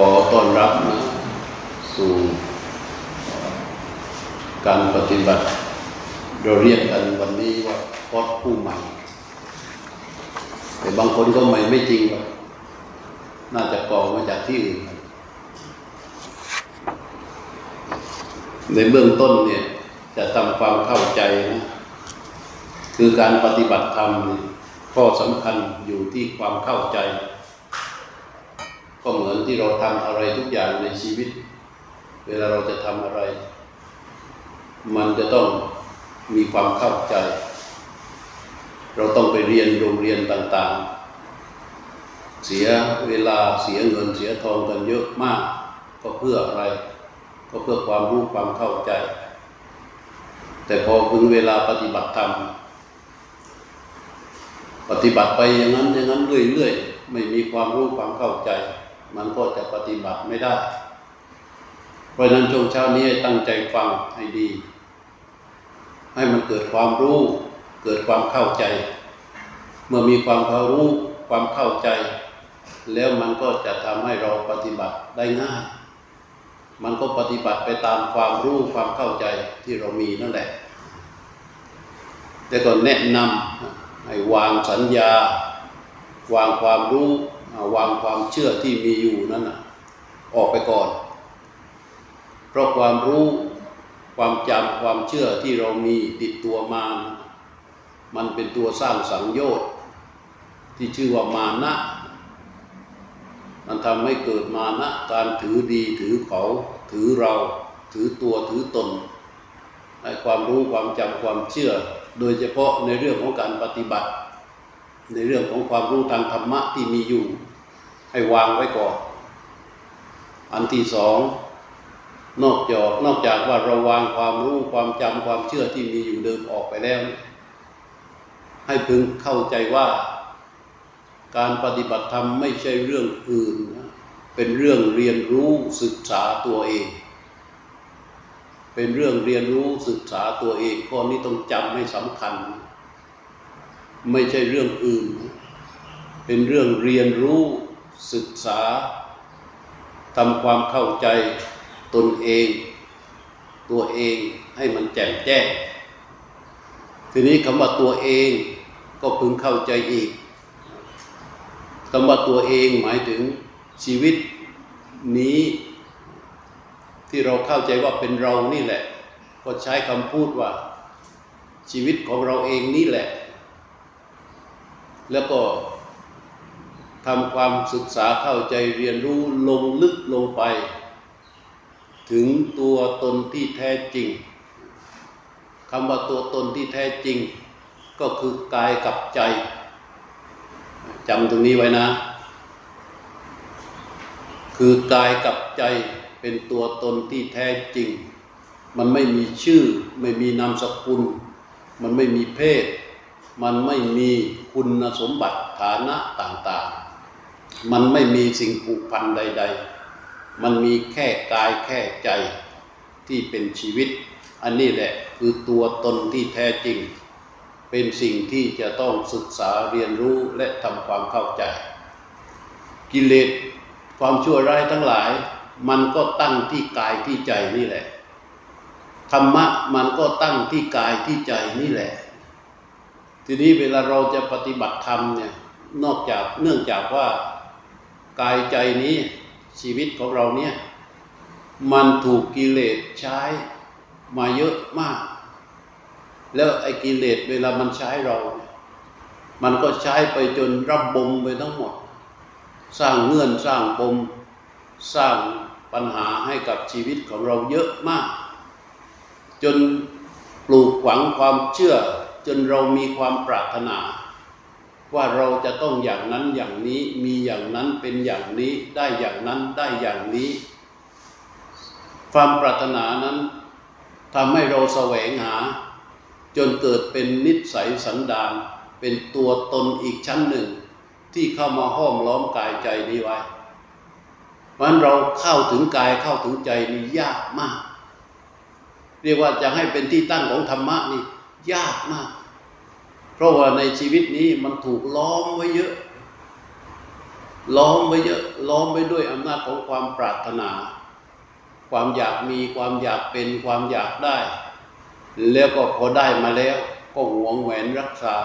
ขอต้อนรับนะสู่การปฏิบัติ เราเรียกกันวันนี้ว่าคอร์สผู้ใหม่ แต่บางคนก็ใหม่ไม่จริงหรอกน่าจะกองมาจากที่อื่น ในเบื้องต้นเนี่ย จะทำความเข้าใจนะคือการปฏิบัติธรรมข้อสำคัญอยู่ที่ความเข้าใจ ก็เหมือนที่เราทำอะไรทุกอย่างในชีวิต เวลาเราจะทำอะไร มันจะต้องมีความเข้าใจ เราต้องไปเรียนโรงเรียนต่างๆ เสียเวลาเสียเงินเสียทองกันเยอะมาก ก็เพื่ออะไร ก็เพื่อความรู้ความเข้าใจ แต่พอถึงเวลาปฏิบัติธรรมปฏิบัติไปอย่างนั้นอย่างนั้นเรื่อยๆไม่มีความรู้ความเข้าใจ มันก็จะปฏิบัติไม่ได้ เพราะนั้นช่วงเช้านี้ตั้งใจฟังให้ดี ให้มันเกิดความรู้ เกิดความเข้าใจ เมื่อมีความเขารู้ความเข้าใจ แล้วมันก็จะทำให้เราปฏิบัติได้ง่าย มันก็ปฏิบัติไปตามความรู้ความเข้าใจที่เรามีนั่นแหละ แต่ก็แนะนำให้วางสัญญา วางความรู้ วางความเชื่อที่มีอยู่นั้นนะออกไปก่อน เพราะความรู้ความจำความเชื่อที่เรามีติดตัวมา มันเป็นตัวสร้างสังโยชน์ที่ชื่อว่ามานะ มันทำให้เกิดมานะการถือดีถือเขาถือเราถือตัวถือตนให้ความรู้ความจำความเชื่อ โดยเฉพาะในเรื่องของการปฏิบัติ ในเรื่องของความรู้ทางธรรมะที่มีอยู่ ให้วางไว้ก่อน อันที่สองนอกจากนอกจากว่าเราวางความรู้ความจำความเชื่อที่มีอยู่เดิมออกไปแล้ว ให้พึงเข้าใจว่า การปฏิบัติธรรมไม่ใช่เรื่องอื่นนะเป็นเรื่องเรียนรู้ศึกษาตัวเอง เป็นเรื่องเรียนรู้ศึกษาตัวเองข้อนี้ต้องจำให้สำคัญ ไม่ใช่เรื่องอื่น เป็นเรื่องเรียนรู้ ศึกษาทำความเข้าใจตนเอง ตัวเองให้มันแจ่มแจ้ง ทีนี้คำว่าตัวเองก็พึงเข้าใจอีกคำว่าตัวเองหมายถึงชีวิตนี้ที่เราเข้าใจว่าเป็นเรานี่แหละ ก็ใช้คำพูดว่า ชีวิตของเราเองนี่แหละ แล้วก็ ทำความศึกษาเข้าใจเรียนรู้ลงลึกลงไป ถึงตัวตนที่แท้จริงคำว่าตัวตนที่แท้จริง ก็คือกายกับใจจำตรงนี้ไว้นะ คือกายกับใจเป็นตัวตนที่แท้จริง มันไม่มีชื่อ ไม่มีนามสกุล มันไม่มีเพศ มันไม่มีคุณสมบัติฐานะต่างๆ มันไม่มีสิ่งผูกพันใด ๆ มันมีแค่กายแค่ใจที่เป็นชีวิต อันนี้แหละคือตัวตนที่แท้จริง เป็นสิ่งที่จะต้องศึกษาเรียนรู้และทำความเข้าใจ กิเลสความชั่วร้ายทั้งหลาย มันก็ตั้งที่กายที่ใจนี่แหละธรรมะมันก็ตั้งที่กายที่ใจนี่แหละ ทีนี้เวลาเราจะปฏิบัติธรรมเนี่ยนอกจากเนื่องจากว่า กายใจนี้ชีวิตของเราเนี่ย มันถูกกิเลสใช้มาเยอะมาก แล้วไอ้กิเลสเวลามันใช้เรา มันก็ใช้ไปจนรับบมไปทั้งหมด สร้างเงื่อนสร้างปมสร้างปัญหาให้กับชีวิตของเราเยอะมาก จนปลูกฝังความเชื่อ จนเรามีความปรารถนา ว่าเราจะต้องอย่างนั้นอย่างนี้มีอย่างนั้นเป็นอย่างนี้ได้อย่างนั้นได้อย่างนี้ ความปรารถนานั้นทำให้เราแสวงหา จนเกิดเป็นนิสัยสันดานเป็นตัวตนอีกชั้นหนึ่ง ที่เข้ามาห้อมล้อมกายใจนี้ไว้เพราะนั้นเราเข้าถึงกายเข้าถึงใจนี่ยากมาก เรียกว่าจะให้เป็นที่ตั้งของธรรมะนี่ยากมาก เพราะว่าในชีวิตนี้มันถูกล้อมไว้เยอะ ล้อมไว้เยอะ ล้อมไว้ด้วยอำนาจของความปรารถนา ความอยากมีความอยากเป็นความอยากได้ แล้วก็พอได้มาแล้ว ก็หวงแหวนรักษา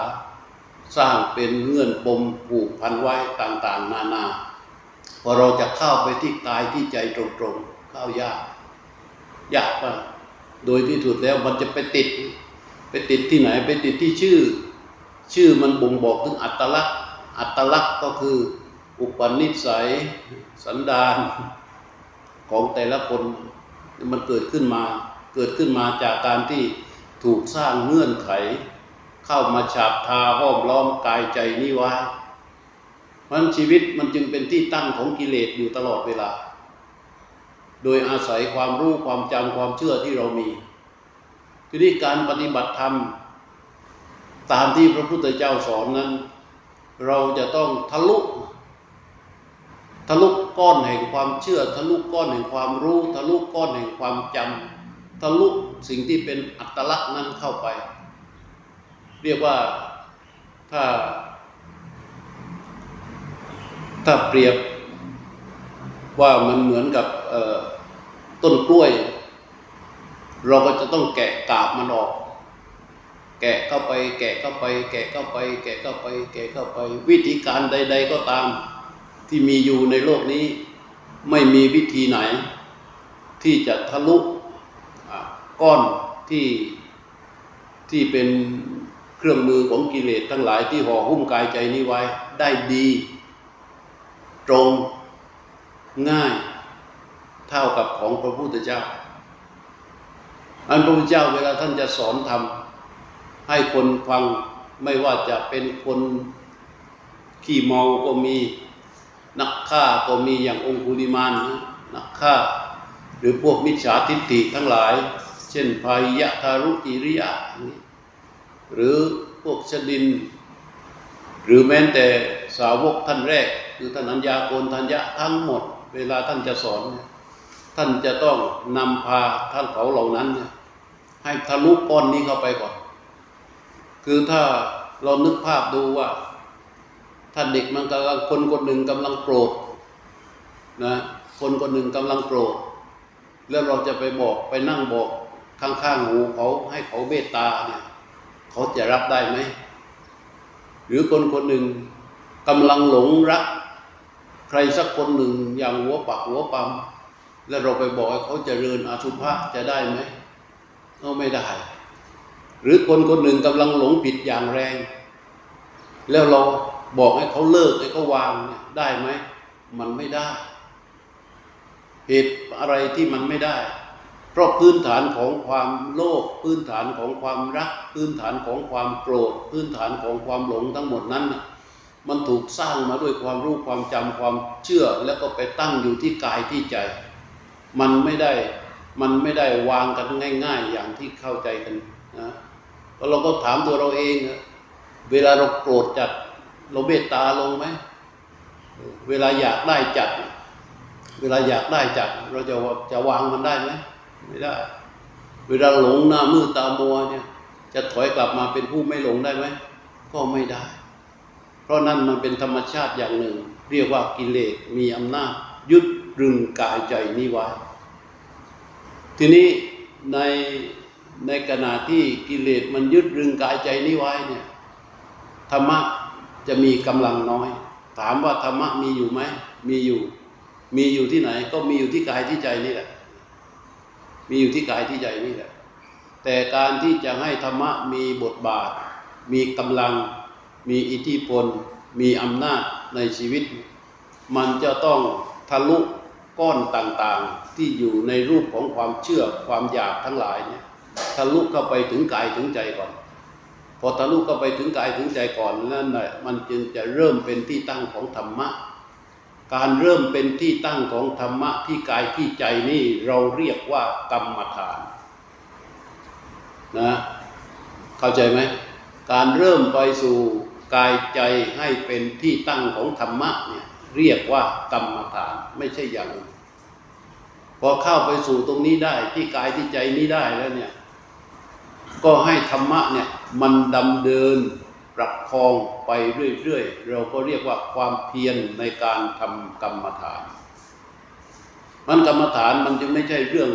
สร้างเป็นเงื่อนปมผูกพันไว้ต่าง ๆ นานาพอเราจะเข้าไปที่กายที่ใจตรงๆเข้ายากยากมากโดยที่สุดแล้วมันจะไปติด ไปติดที่ไหนไปติดที่ชื่อ ชื่อมันบ่งบอกถึงอัตลักษณ์ อัตลักษณ์ก็คืออุปนิสัยสันดานของแต่ละคนมันเกิดขึ้นมา เกิดขึ้นมาจากการที่ถูกสร้างเงื่อนไข เข้ามาฉาบทาห้อมล้อมกายใจนี้ไว้เพราะชีวิตมันจึงเป็นที่ตั้งของกิเลสอยู่ตลอดเวลา โดยอาศัยความรู้ความจำความเชื่อที่เรามีทีนี้การปฏิบัติธรรม ตามที่พระพุทธเจ้าสอนนั้น เราจะต้องทะลุทะลุก้อนแห่งความเชื่อ ทะลุก้อนแห่งความรู้ ทะลุก้อนแห่งความจำทะลุสิ่งที่เป็นอัตลักษณ์นั้นเข้าไป เรียกว่าถ้า ถ้าเปรียบว่ามันเหมือนกับต้นกล้วย เราก็จะต้องแกะกาบมันออก แกะเข้าไป แกะเข้าไป แกะเข้าไป แกะเข้าไป แกะเข้าไป วิธีการใด ๆ ก็ตาม ที่มีอยู่ในโลกนี้ ไม่มีวิธีไหน ที่จะทะลุก้อนที่ที่เป็นเครื่องมือของกิเลสทั้งหลายที่ห่อหุ้มกายใจนี้ไว้ได้ดี ตรงง่ายเท่ากับของพระพุทธเจ้า อันพระพุทธเจ้าเวลาท่านจะสอนทำ ให้คนฟังไม่ว่าจะเป็นคนขี้เมาก็มีนักฆ่าก็มีอย่างองคุลิมานนักฆ่า หรือพวกมิจฉาทิฏฐิทั้งหลาย เช่นพายะทารุกิริยะหรือพวกชดิน หรือแม้แต่สาวกท่านแรก คือท่านอัญญาโกนทัญญะทั้งหมด เวลาท่านจะสอน ท่านจะต้องนำพาท่านเขาเหล่านั้น ให้ทะลุก้อนนี้เข้าไปก่อน คือถ้าเรานึกภาพดูว่า ถ้าเด็กมันกำลังคนคนหนึ่งกำลังโกรธนะคนคนหนึ่งกำลังโกรธแล้วเราจะไปบอกไปนั่งบอกข้างๆหูเขาให้เขาเมตตาเนี่ยเขาจะรับได้ไหมหรือคนคนหนึ่งกำลังหลงรัก ใครสักคนหนึ่งอย่างหัวปักหัวปั๊มแล้วเราไปบอกเขาจะเริญอาชุภะจะได้ไหมก็ไม่ได้ หรือคนคนหนึ่งกำลังหลงผิดอย่างแรง แล้วเราบอกให้เขาเลิกให้เขาวางเนี่ยได้ไหมมันไม่ได้ เหตุอะไรที่มันไม่ได้ เพราะพื้นฐานของความโลภพื้นฐานของความรัก พื้นฐานของความโกรธ พื้นฐานของความหลงทั้งหมดนั้นมันถูกสร้างมาด้วยความรู้ความจำความเชื่อ แล้วก็ไปตั้งอยู่ที่กายที่ใจ มันไม่ได้มันไม่ได้วางกันง่าย ๆ อย่างที่เข้าใจกันนะ เราก็ถามตัวเราเองเวลาเราโกรธจัดเราเมตตาลงไหมเวลาอยากได้จัด เวลาอยากได้จัด เราจะจะวางมันได้ไหมไม่ได้ เวลาหลงหน้ามือตามัวเนี่ย จะถอยกลับมาเป็นผู้ไม่หลงได้ไหมก็ไม่ได้ เพราะนั่นมันเป็นธรรมชาติอย่างหนึ่ง เรียกว่ากิเลสมีอำนาจ ยึดรึงกายใจนี้ไว้ทีนี้ใน ในขณะที่กิเลสมันยึดรึงกายใจนี้ไว้เนี่ยธรรมะจะมีกำลังน้อย ถามว่าธรรมะมีอยู่ไหมมีอยู่ มีอยู่ที่ไหน ก็มีอยู่ที่กายที่ใจนี่แหละ มีอยู่ที่กายที่ใจนี่แหละ แต่การที่จะให้ธรรมะมีบทบาท มีกำลัง มีอิทธิพล มีอำนาจในชีวิต มันจะต้องทะลุก้อนต่างๆ ที่อยู่ในรูปของความเชื่อความอยากทั้งหลายเนี่ย ทะลุเข้าไปถึงกายถึงใจก่อน พอทะลุก็ไปถึงกายถึงใจก่อนนั่นแหละมันจึงจะเริ่มเป็นที่ตั้งของธรรมะ การเริ่มเป็นที่ตั้งของธรรมะที่กายที่ใจนี่เราเรียกว่ากรรมฐานนะเข้าใจไหมการเริ่มไปสู่กายใจให้เป็นที่ตั้งของธรรมะเนี่ยเรียกว่ากรรมฐานไม่ใช่อย่างพอเข้าไปสู่ตรงนี้ได้ที่กายที่ใจนี้ได้แล้วเนี่ย ก็ให้ธรรมะเนี่ยมันดำเดินประคองไปเรื่อยๆ เราก็เรียกว่าความเพียรในการทำกรรมฐาน มันกรรมฐานมันจึงไม่ใช่เรื่อง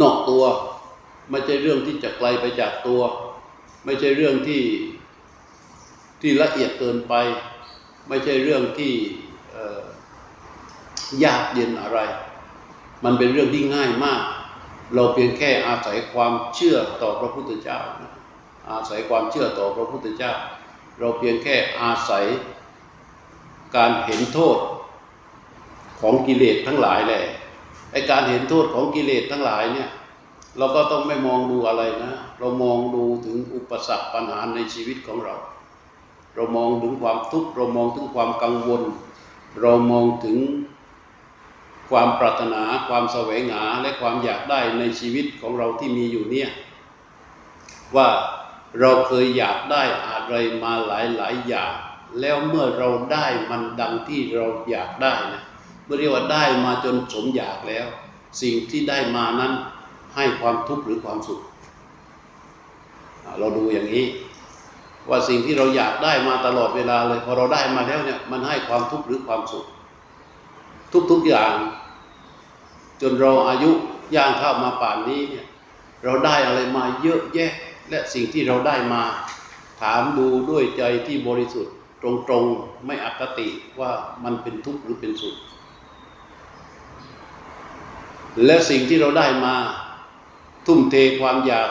นอกตัว ไม่ใช่เรื่องที่จะไกลไปจากตัว ไม่ใช่เรื่องที่ที่ละเอียดเกินไป ไม่ใช่เรื่องที่ยากเย็นอะไร มันเป็นเรื่องที่ง่ายมาก เราเพียงแค่อาศัยความเชื่อต่อพระพุทธเจ้า อาศัยความเชื่อต่อพระพุทธเจ้า เราเพียงแค่อาศัยการเห็นโทษของกิเลสทั้งหลายแหละไอการเห็นโทษของกิเลสทั้งหลายเนี่ย เราก็ต้องไม่มองดูอะไรนะ เรามองดูถึงอุปสรรคปัญหาในชีวิตของเรา เรามองถึงความทุกข์เรามองถึงความกังวล เรามองถึง ความปรารถนาความแสวงหาและความอยากได้ในชีวิตของเราที่มีอยู่เนี่ย ว่าเราเคยอยากได้อะไรมาหลายหลายอย่าง แล้วเมื่อเราได้มันดังที่เราอยากได้นะเมื่อเรียกว่าได้มาจนสมอยากแล้ว สิ่งที่ได้มานั้นให้ความทุกข์หรือความสุข เราดูอย่างนี้ ว่าสิ่งที่เราอยากได้มาตลอดเวลาเลยพอเราได้มาแล้วเนี่ยมันให้ความทุกข์หรือความสุข ทุกๆอย่าง จนเราอายุย่างเข้ามาป่านนี้เนี่ยเราได้อะไรมาเยอะแยะ และสิ่งที่เราได้มา ถามดูด้วยใจที่บริสุทธิ์ ตรงๆไม่อคติว่ามันเป็นทุกข์หรือเป็นสุข และสิ่งที่เราได้มา ทุ่มเทความอยาก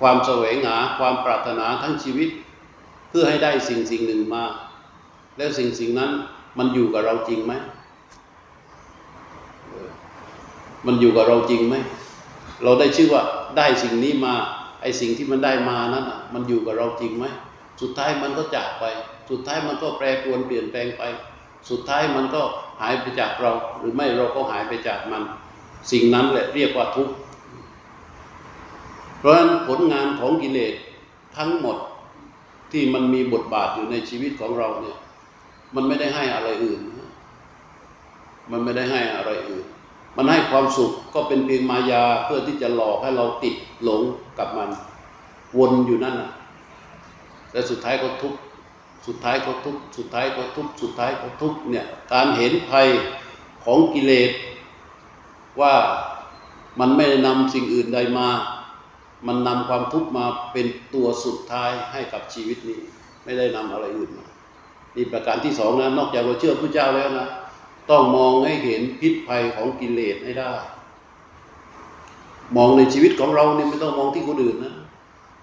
ความแสวงหาความปรารถนาทั้งชีวิต เพื่อให้ได้สิ่งสิ่งหนึ่งมา แล้วสิ่งสิ่งนั้นมันอยู่กับเราจริงไหมเออ มันอยู่กับเราจริงไหม เราได้ชื่อว่าได้สิ่งนี้มา ไอสิ่งที่มันได้มานั้นมันอยู่กับเราจริงไหม สุดท้ายมันก็จากไป สุดท้ายมันก็แปรปรวนเปลี่ยนแปลงไป สุดท้ายมันก็หายไปจากเรา หรือไม่เราก็หายไปจากมัน สิ่งนั้นแหละเรียกว่าทุกข์ เพราะฉะนั้นผลงานของกิเลสทั้งหมดที่มันมีบทบาทอยู่ในชีวิตของเราเนี่ย มันไม่ได้ให้อะไรอื่น มันไม่ได้ให้อะไรอื่น มันให้ความสุขก็เป็นเพียงมายาเพื่อที่จะหลอกให้เราติดหลงกับมัน วนอยู่นั่นนะและสุดท้ายก็ทุกข์สุดท้ายก็ทุกข์สุดท้ายก็ทุกข์สุดท้ายก็ทุกข์เนี่ยการเห็นภัยของกิเลสว่ามันไม่ได้นำสิ่งอื่นใดมา มันนำความทุกข์มาเป็นตัวสุดท้ายให้กับชีวิตนี้ ไม่ได้นำอะไรอื่นมานี่ประการที่สองนะนอกจากเราเชื่อพระเจ้าแล้วนะ ต้องมองให้เห็นพิษภัยของกิเลสให้ได้ มองในชีวิตของเราเนี่ยไม่ต้องมองที่คนอื่นนะ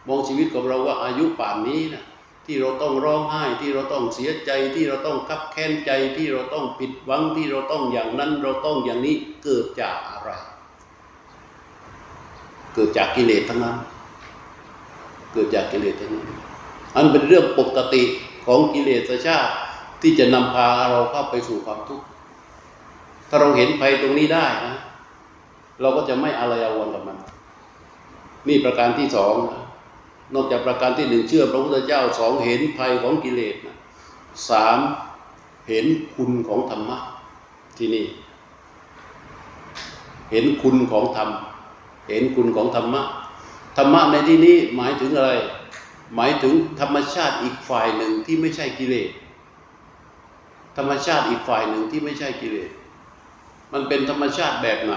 มองชีวิตของเราว่าอายุป่านนี้นะที่เราต้องร้องไห้ที่เราต้องเสียใจที่เราต้องคับแค้นใจที่เราต้องผิดหวังที่เราต้องอย่างนั้น เราต้องอย่างนี้เกิดจากอะไร เกิดจากกิเลสทั้งนั้น เกิดจากกิเลสทั้งนั้น อันเป็นเรื่องปกติของกิเลสชาติที่จะนำพาเราเข้าไปสู่ความทุกข์ ถ้าเราเห็นภัยตรงนี้ได้นะเราก็จะไม่อะไรอาวรกับมัน นี่ประการที่สองนะนอกจากประการที่หนึ่งเชื่อพระพุทธเจ้าสองเห็นภัยของกิเลสนะสามเห็นคุณของธรรมะที่นี่ เห็นคุณของธรรม เห็นคุณของธรรมะธรรมะในที่นี้หมายถึงอะไร หมายถึงธรรมชาติอีกฝ่ายหนึ่งที่ไม่ใช่กิเลสธรรมชาติอีกฝ่ายหนึ่งที่ไม่ใช่กิเลส มันเป็นธรรมชาติแบบไหน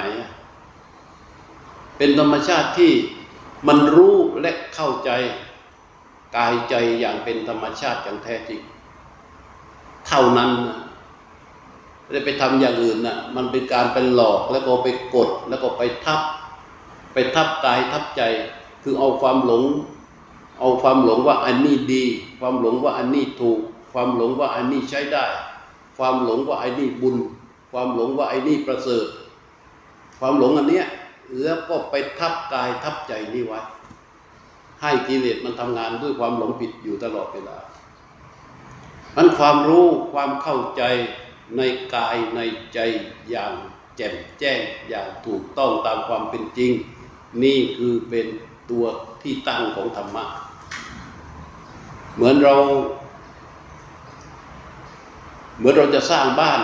เป็นธรรมชาติที่มันรู้และเข้าใจกายใจอย่างเป็นธรรมชาติอย่างแท้จริง เท่านั้นนะไม่ได้ไปทำอย่างอื่นนะมันเป็นการเป็นหลอกแล้วก็ไปกดแล้วก็ไปทับ ไปทับกายทับใจ คือเอาความหลง เอาความหลงว่าอันนี้ดี ความหลงว่าอันนี้ถูก ความหลงว่าอันนี้ใช้ได้ ความหลงว่าอ้นี่บุญ ความหลงว่าไอ้นี่ประเสริฐ ความหลงอันเนี้ยแล้วก็ไปทับกายทับใจนี่ไว้ ให้กิเลสมันทำงานด้วยความหลงผิดอยู่ตลอดเวลามันความรู้ความเข้าใจในกายในใจอย่างแจ่มแจ้งอย่างถูกต้องตามความเป็นจริง นี่คือเป็นตัวที่ตั้งของธรรมะ เหมือนเรา เหมือนเราจะสร้างบ้าน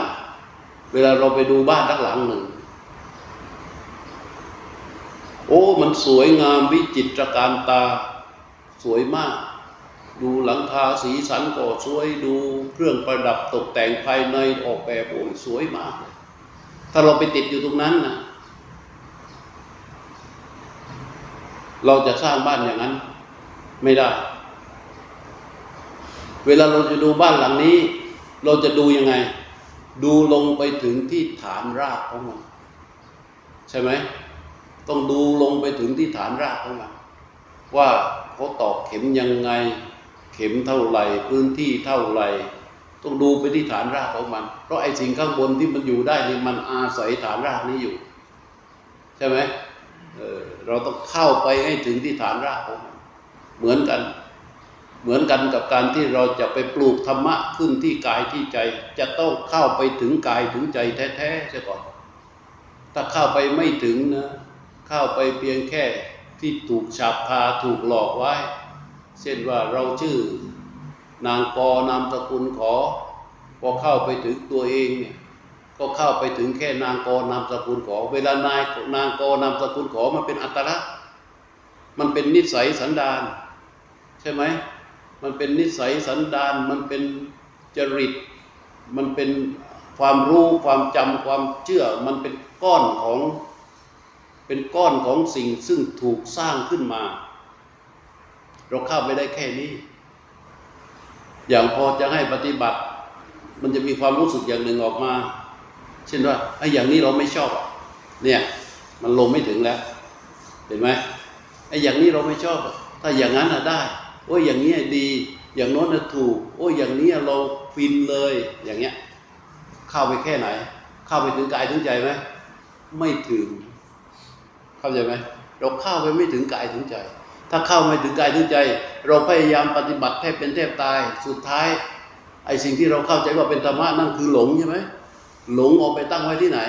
เวลาเราไปดูบ้านทักหลังหนึ่ง โอ้ มันสวยงามวิจิตรการตาสวยมาก ดูหลังคาสีสันก็สวยดูเครื่องประดับตกแต่งภายในออกแบบโอ้ยสวยมากเลยถ้าเราไปติดอยู่ตรงนั้นนะเราจะสร้างบ้านอย่างนั้น ไม่ได้ เวลาเราจะดูบ้านหลังนี้ เราจะดูยังไง ดูลงไปถึงที่ฐานรากของมัน ใช่ไหม ต้องดูลงไปถึงที่ฐานรากของมันว่าเขาตอกเข็มยังไง เข็มเท่าไหร่ พื้นที่เท่าไหร่ ต้องดูไปที่ฐานรากของมัน เพราะไอ้สิ่งข้างบนที่มันอยู่ได้นี่มันอาศัยฐานรากนี้อยู่ ใช่ไหมเเราต้องเข้าไปให้ถึงที่ฐานรากของมันเหมือนกัน เหมือนกันกับการที่เราจะไปปลูกธรรมะขึ้นที่กายที่ใจ จะต้องเข้าไปถึงกายถึงใจแท้ๆใช่ก่อน ถ้าเข้าไปไม่ถึงนะเข้าไปเพียงแค่ที่ถูกฉับพาถูกหลอกไว้ เช่นว่าเราชื่อ นางกอนามสกุลขอ พอเข้าไปถึงตัวเองเนี่ยก็เข้าไปถึงแค่นางกอนามสกุลขอ เวลานายนางกอนามสกุลขอมันเป็นอัตลักษณ์มันเป็นนิสัยสันดาน ใช่ไหม มันเป็นนิสัยสันดาน มันเป็นจริต มันเป็นความรู้ความจำความเชื่อ มันเป็นก้อนของเป็นก้อนของสิ่งซึ่งถูกสร้างขึ้นมา เราเข้าไปได้แค่นี้ อย่างพอจะให้ปฏิบัติ มันจะมีความรู้สึกอย่างหนึ่งออกมา เช่นว่าไอ้อย่างนี้เราไม่ชอบ เนี่ยมันลงไม่ถึงแล้ว เห็นไหมไอ้อย่างนี้เราไม่ชอบ ถ้าอย่างนั้นอะได้ โอ้ยอย่างนี้ดี อย่างโน้นนะถูก โอ้ยอย่างนี้เราฟินเลยอย่างเงี้ย เข้าไปแค่ไหน เข้าไปถึงกายถึงใจไหมไม่ถึง เข้าใจไหมเราเข้าไปไม่ถึงกายถึงใจ ถ้าเข้าไม่ถึงกายถึงใจ เราพยายามปฏิบัติแทบเป็นแทบตายสุดท้ายไอ้สิ่งที่เราเข้าใจว่าเป็นธรรมะนั่นคือหลงใช่ไหมหลงเอาไปตั้งไว้ที่ไหน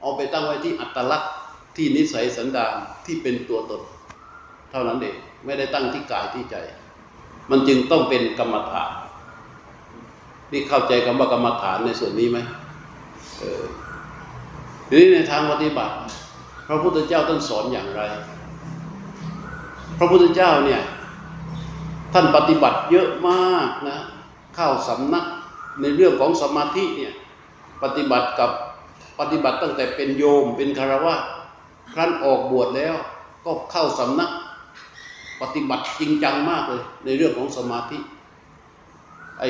เอาไปตั้งไว้ที่อัตลักษณ์ที่นิสัยสันดานที่เป็นตัวตน เท่านั้นเองไม่ได้ตั้งที่กายที่ใจ มันจึงต้องเป็นกรรมฐานนี่เข้าใจคำว่ากรรมฐานในส่วนนี้ไหมเออทีนี้ในทางปฏิบัติ พระพุทธเจ้าท่านสอนอย่างไร พระพุทธเจ้าเนี่ย ท่านปฏิบัติเยอะมากนะ เข้าสำนักในเรื่องของสมาธิเนี่ย ปฏิบัติกับปฏิบัติตั้งแต่เป็นโยมเป็นคารวะครั้นออกบวชแล้ว ก็เข้าสำนัก ปฏิบัติจริงจังมากเลย ในเรื่องของสมาธิไอ้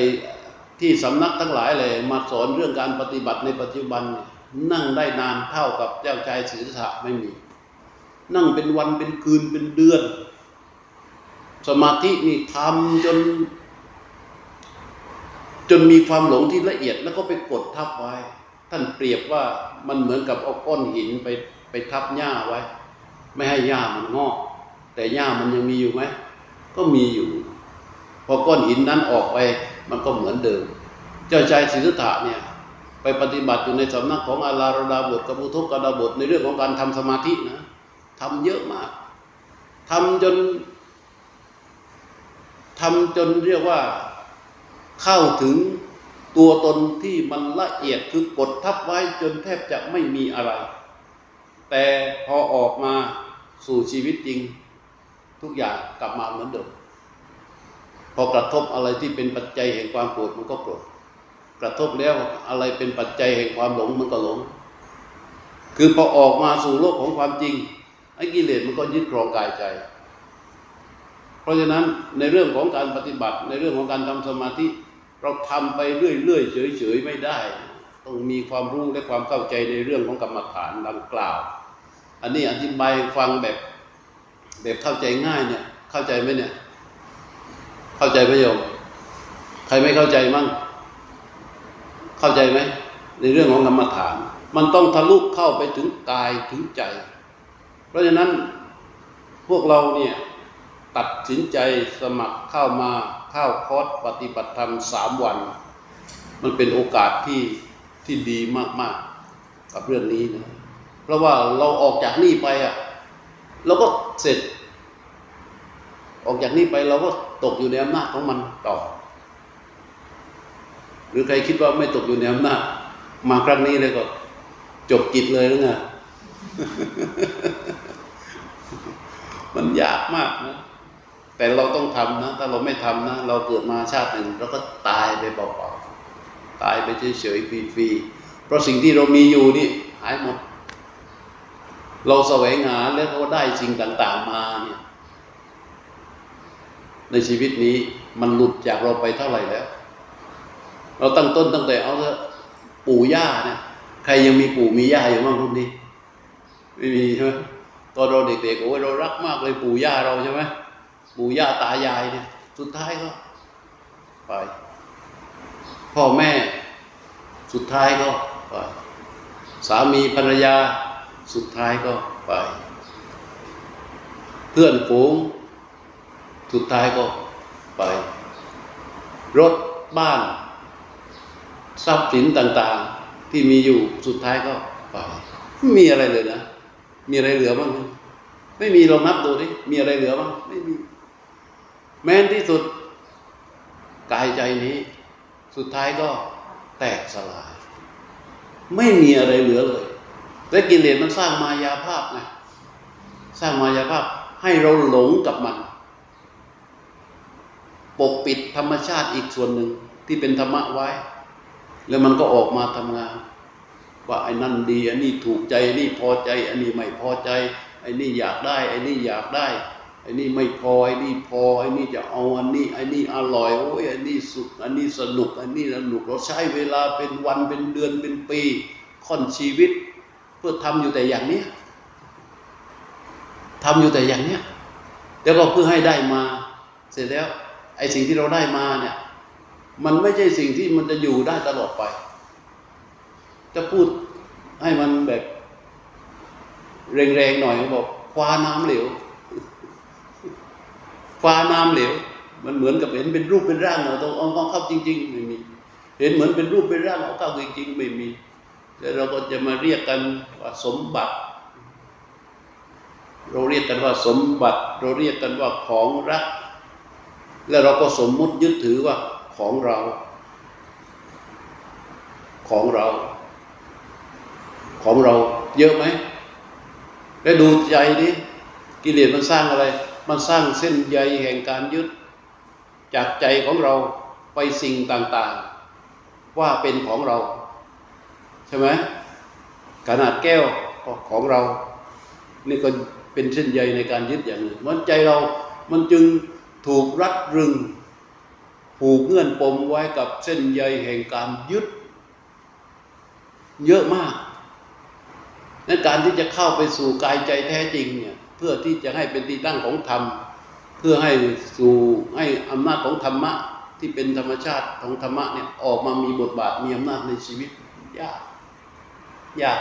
ที่สำนักทั้งหลายเลยมาสอนเรื่องการปฏิบัติในปัจจุบันนี่นั่งได้นานเท่ากับเจ้าชายศรีสะไม่มี นั่งเป็นวันเป็นคืนเป็นเดือน สมาธินี่ทำจน จนมีความหลงที่ละเอียดแล้วก็ไปกดทับไว้ ท่านเปรียบว่ามันเหมือนกับเอาก้อนหินไปไปทับหญ้าไว้ ไม่ให้หญ้ามันงอก แต่หญ้ามันยังมีอยู่ไหม ก็มีอยู่ พอก้อนหินนั้นออกไปมันก็เหมือนเดิม เจ้าชายสิทธัตถะเนี่ยไปปฏิบัติอยู่ในสำนักของอาลารดาบทกับอุทกกดาบทในเรื่องของการทำสมาธินะทำเยอะมากทำจนทำจนเรียกว่าเข้าถึงตัวตนที่มันละเอียดคือกดทับไว้จนแทบจะไม่มีอะไร แต่พอออกมาสู่ชีวิตจริง ทุกอย่างกลับมาเหมือนเดิมพอกระทบอะไรที่เป็นปัจจัยแห่งความโกรธมันก็โกรธกระทบแล้วอะไรเป็นปัจจัยแห่งความหลงมันก็หลง คือพอออกมาสู่โลกของความจริงไอ้กิเลสมันก็ยึดครองกายใจ เพราะฉะนั้นในเรื่องของการปฏิบัติ ในเรื่องของการทำสมาธิเราทำไปเรื่อยๆเฉยๆไม่ได้ ต้องมีความรู้และความเข้าใจในเรื่องของกรรมฐานดังกล่าว อันนี้อธิบายฟังแบบ แบบเข้าใจง่ายเนี่ย เข้าใจไหมเนี่ย เข้าใจไหมโยม ใครไม่เข้าใจมั่ง เข้าใจไหมในเรื่องของกรรมฐาน มันต้องทะลุเข้าไปถึงกายถึงใจ เพราะฉะนั้นพวกเราเนี่ยตัดสินใจสมัครเข้ามาเข้าคอร์สปฏิบัติธรรมสามวัน มันเป็นโอกาสที่ที่ดีมากๆ กับเรื่องนี้นะ เพราะว่าเราออกจากนี่ไปอะ เราก็เสร็จ ออกจากนี่ไปเราก็ตกอยู่ในอำนาจของมันต่อ หรือใครคิดว่าไม่ตกอยู่ในอำนาจมาครั้งนี้เลยก็ จบกิจเลยหรือไงมันยากมากนะแต่เราต้องทำนะ ถ้าเราไม่ทำนะ เราเกิดมาชาติหนึ่งเราก็ตายไปเปล่าๆตายไปเฉยๆฟรีๆเพราะสิ่งที่เรามีอยู่นี่หายหมด เราแสวงหาแล้วก็ได้สิ่งต่าง ๆ มาเนี่ยในชีวิตนี้มันหลุดจากเราไปเท่าไหร่แล้ว เราตั้งต้นตั้งแต่เอาเถอะปู่ย่าเนี่ยใครยังมีปู่มีย่าอยู่บ้างรุ่นนี้ไม่มีใช่ไหมตอนเราเด็กๆโอ้ยเรารักมากเลยปู่ย่าเราใช่ไหมปู่ย่าตายายเนี่ย สุดท้ายก็ไป พ่อแม่ สุดท้ายก็ไปสามีภรรยา สุดท้ายก็ไป เพื่อนฝูง สุดท้ายก็ไป รถบ้าน ทรัพย์สินต่าง ๆ ที่มีอยู่สุดท้ายก็ไปไม่มีอะไรเลยนะมีอะไรเหลือบ้างไหมไม่มีลองนับดูดิมีอะไรเหลือบ้างไม่มี แม้นที่สุดกายใจนี้ สุดท้ายก็แตกสลาย ไม่มีอะไรเหลือเลย และกิเลสมันสร้างมายาภาพไงสร้างมายาภาพให้เราหลงกับมัน ปกปิดธรรมชาติอีกส่วนหนึ่งที่เป็นธรรมะไว้ แล้วมันก็ออกมาทำงาน ว่าไอ้นั่นดีอันนี้ถูกใจอันนี้พอใจอันนี้ไม่พอใจไอ้นี่อยากได้ไอ้นี่อยากได้ไอ้นี่ไม่พอไอ้นี่พอไอ้นี่จะเอาอันนี้ไอ้นี่อร่อยโอ้ยอันนี้สุดอันนี้สนุกอันนี้สนุกเราใช้เวลาเป็นวันเป็นเดือนเป็นปีค่อนชีวิต เพื่อทำอยู่แต่อย่างเนี้ยทำอยู่แต่อย่างเนี้ยแล้วก็เพื่อให้ได้มา เสร็จแล้ว ไอ้สิ่งที่เราได้มาเนี่ย มันไม่ใช่สิ่งที่มันจะอยู่ได้ตลอดไป จะพูดให้มันแบบแรงๆหน่อยบอกคว้าน้ำเหลวคว้าน้ำเหลว มันเหมือนกับเห็นเป็นรูปเป็นร่างเราต้องเอาเข้าจริง ๆ ไม่มี เห็นเหมือนเป็นรูปเป็นร่างเอาเข้าจริง ๆ ไม่มี แล้วเราก็จะมาเรียกกันว่าสมบัติ เราเรียกกันว่าสมบัติ เราเรียกกันว่าของรัก แล้วเราก็สมมุติยึดถือว่าของเรา ของเรา ของเราเยอะไหมแล้วดูใจนี้กิเลสมันสร้างอะไร มันสร้างเส้นใยแห่งการยึด จากใจของเราไปสิ่งต่างๆ ว่าเป็นของเรา ใช่ไหมขนาดแก้วของเรา นี่ก็เป็นเส้นใยในการยึดอย่างหนึ่งมันใจเรามันจึงถูกรัดรึง ผูกเงื่อนปมไว้กับเส้นใยแห่งการยึด เยอะมากในการที่จะเข้าไปสู่กายใจแท้จริงเนี่ยเพื่อที่จะให้เป็นที่ตั้งของธรรม เพื่อให้สู่ให้อำนาจของธรรมะที่เป็นธรรมชาติของธรรมะเนี่ยออกมามีบทบาทมีอำนาจในชีวิตยาก ยาก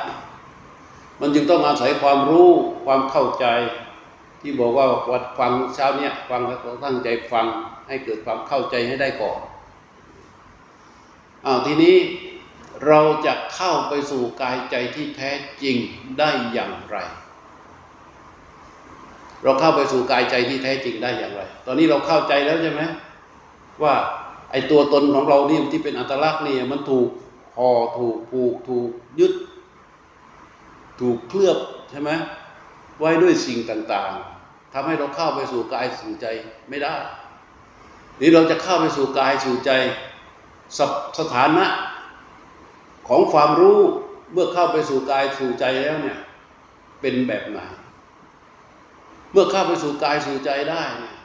มันจึงต้องอาศัยความรู้ความเข้าใจ ที่บอกว่าวัดฟังเช้าเนี้ยฟังแล้วตั้งใจฟังให้เกิดความเข้าใจให้ได้ก่อนอ้าวทีนี้เราจะเข้าไปสู่กายใจที่แท้จริงได้อย่างไร เราเข้าไปสู่กายใจที่แท้จริงได้อย่างไร ตอนนี้เราเข้าใจแล้วใช่ไหมว่าไอ้ตัวตนของเรานี่ที่เป็นอัตลักษณ์นี่มันถูกห่อถูกผูกถูกยึด ถูกเคลือบใช่ไหมไว้ด้วยสิ่งต่างๆทำให้เราเข้าไปสู่กายสู่ใจไม่ได้ นี่เราจะเข้าไปสู่กายสู่ใจสสถานะของความรู้เมื่อเข้าไปสู่กายสู่ใจแล้วเนี่ยเป็นแบบไหน เมื่อเข้าไปสู่กายสู่ใจได้เนี่ย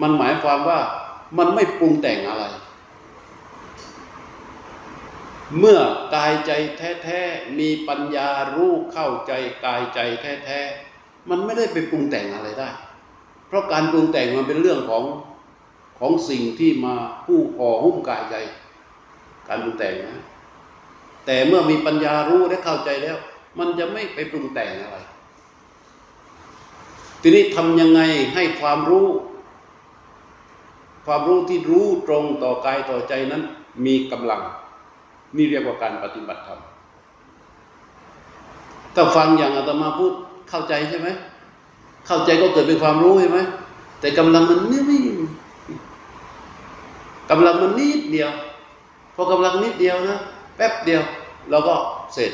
มันหมายความว่ามันไม่ปรุงแต่งอะไร เมื่อกายใจแท้ๆมีปัญญารู้เข้าใจกายใจแท้ๆมันไม่ได้ไปปรุงแต่งอะไรได้ เพราะการปรุงแต่งมันเป็นเรื่องของของสิ่งที่มาผู้ห่อหุ้มกายใจ การปรุงแต่งนะ แต่เมื่อมีปัญญารู้และเข้าใจแล้ว มันจะไม่ไปปรุงแต่งอะไร ทีนี้ทำยังไงให้ความรู้ ความรู้ที่รู้ตรงต่อกายต่อใจนั้น มีกำลัง นี่เรียกว่าการปฏิบัติธรรมถ้าฟังอย่างอาตมาพูดเข้าใจใช่ไหม เข้าใจก็เกิดเป็นความรู้ใช่ไหม แต่กำลังมันนี่ไม่กำลังมันนิดเดียว พอกำลังนิดเดียวนะแป๊บเดียวเราก็เสร็จ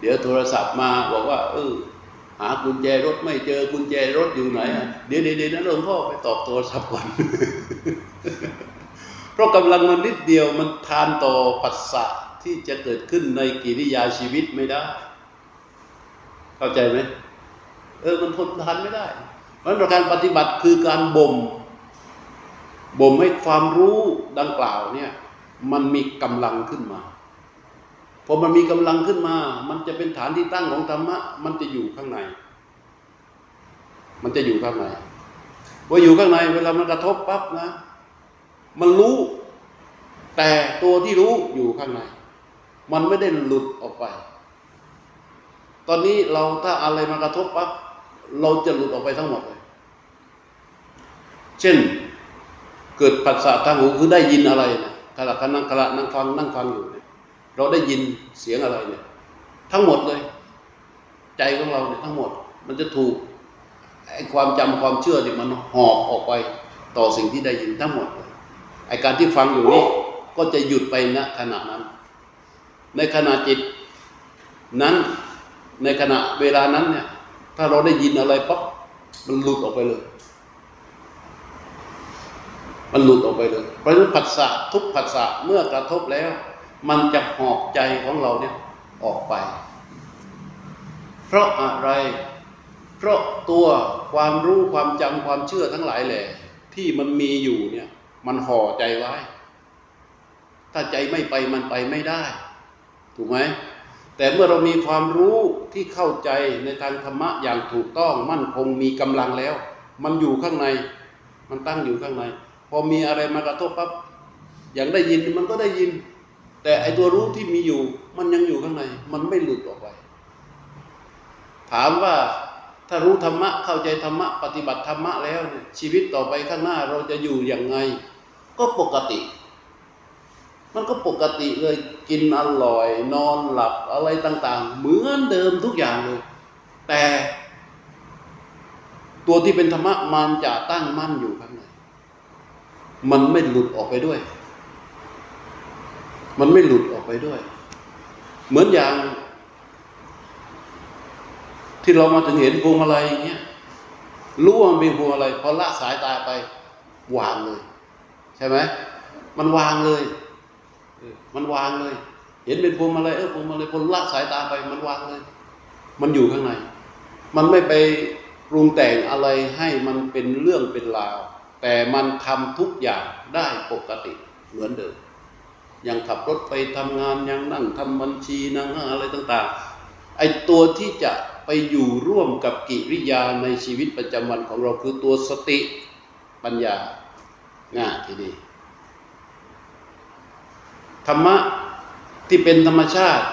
เดี๋ยวโทรศัพท์มาบอกว่า เออหากุญแจรถไม่เจอกุญแจรถอยู่ไหน เดี๋ยวเดี๋ยวเดี๋ยวนหลวงพ่อไปตอบโทรศัพท์ก่อน ราะกำลังมันนิดเดียวมันทานต่อปัสสะที่จะเกิดขึ้นในกิริยาชีวิตไม่ได้ เข้าใจไหมเออมันทนทานไม่ได้เพราะฉะนั้นการปฏิบัติคือการบ่มบ่มให้ความรู้ดังกล่าวเนี่ยมันมีกำลังขึ้นมาพอมันมีกำลังขึ้นมา มันจะเป็นฐานที่ตั้งของธรรมะ มันจะอยู่ข้างใน มันจะอยู่ข้างในพออยู่ข้างใน เวลามันกระทบปั๊บนะ มันรู้ แต่ตัวที่รู้อยู่ข้างใน มันไม่ได้หลุดออกไป ตอนนี้เราถ้าอะไรมากระทบปั๊บเราจะหลุดออกไปทั้งหมดเลย เช่นเกิดปัสสะทางหูคือได้ยินอะไรนะขณะนั่งขณะนั่งฟังนั่งฟังอยู่เนี่ยเราได้ยินเสียงอะไรเนี่ย ทั้งหมดเลย ใจของเราเนี่ยทั้งหมด มันจะถูกไอ้ความจำความเชื่อที่มันหอบออกไปต่อสิ่งที่ได้ยินทั้งหมดเลย ไอการที่ฟังอยู่นี่ก็จะหยุดไปณขณะนั้น ในขณะจิตนั้นในขณะเวลานั้นเนี่ย ถ้าเราได้ยินอะไรปั๊บมันหลุดออกไปเลย มันหลุดออกไปเลยเพราะฉะนั้นผัสสะทุกผัสสะเมื่อกระทบแล้ว มันจะหอบใจของเราเนี่ยออกไป เพราะอะไร เพราะตัวความรู้ความจำความเชื่อทั้งหลายแหละที่มันมีอยู่เนี่ย มันห่อใจไว้ ถ้าใจไม่ไปมันไปไม่ได้ ถูกไหมแต่เมื่อเรามีความรู้ที่เข้าใจในทางธรรมะอย่างถูกต้องมั่นคงมีกำลังแล้ว มันอยู่ข้างใน มันตั้งอยู่ข้างใน พอมีอะไรมากระทบปั๊บอย่างได้ยินมันก็ได้ยิน แต่ไอตัวรู้ที่มีอยู่ มันยังอยู่ข้างใน มันไม่หลุดออกไป ถามว่า ถ้ารู้ธรรมะเข้าใจธรรมะปฏิบัติธรรมะแล้วเนี่ยชีวิตต่อไปข้างหน้าเราจะอยู่อย่างไง ก็ปกติ มันก็ปกติเลยกินอร่อย นอนหลับอะไรต่าง ๆ เหมือนเดิมทุกอย่างเลย แต่ตัวที่เป็นธรรมะมันจะตั้งมั่นอยู่ข้างในมันไม่หลุดออกไปด้วย มันไม่หลุดออกไปด้วย เหมือนอย่าง ที่เรามาถึงเห็นพวงมาลัยอย่างเงี้ยรู้ว่ามันเป็นพวงมาลัยพอละสายตาไป วางเลย ใช่ไหมมันวางเลยมันวางเลย เห็นเป็นพวงมาลัยเออพวงมาลัยพอละสายตาไป มันวางเลย มันอยู่ข้างใน มันไม่ไปปรุงแต่งอะไรให้มันเป็นเรื่องเป็นราว แต่มันทำทุกอย่างได้ปกติเหมือนเดิมยังขับรถไปทำงานยังนั่งทำบัญชีนั่งอะไรต่าง ๆ ไอตัวที่จะ ไปอยู่ร่วมกับกิริยาในชีวิตประจำวันของเราคือตัวสติปัญญาง่ายทีนี้ธรรมะที่เป็นธรรมชาติ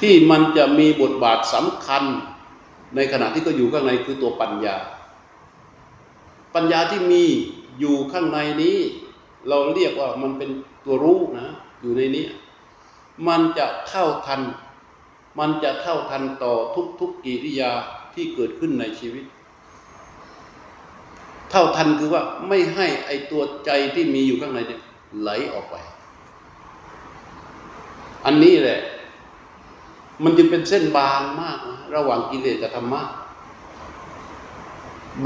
ที่มันจะมีบทบาทสำคัญในขณะที่ก็อยู่ข้างในคือตัวปัญญา ปัญญาที่มีอยู่ข้างในนี้ เราเรียกว่ามันเป็นตัวรู้นะ อยู่ในนี้ มันจะเท่าทัน มันจะเท่าทันต่อทุกๆกกิริยาที่เกิดขึ้นในชีวิต เท่าทันคือว่าไม่ให้ไอตัวใจที่มีอยู่ข้างในเนี่ยไหลออกไป อันนี้แหละ มันจึงเป็นเส้นบางมากนะระหว่างกิเลสกับธรรมะ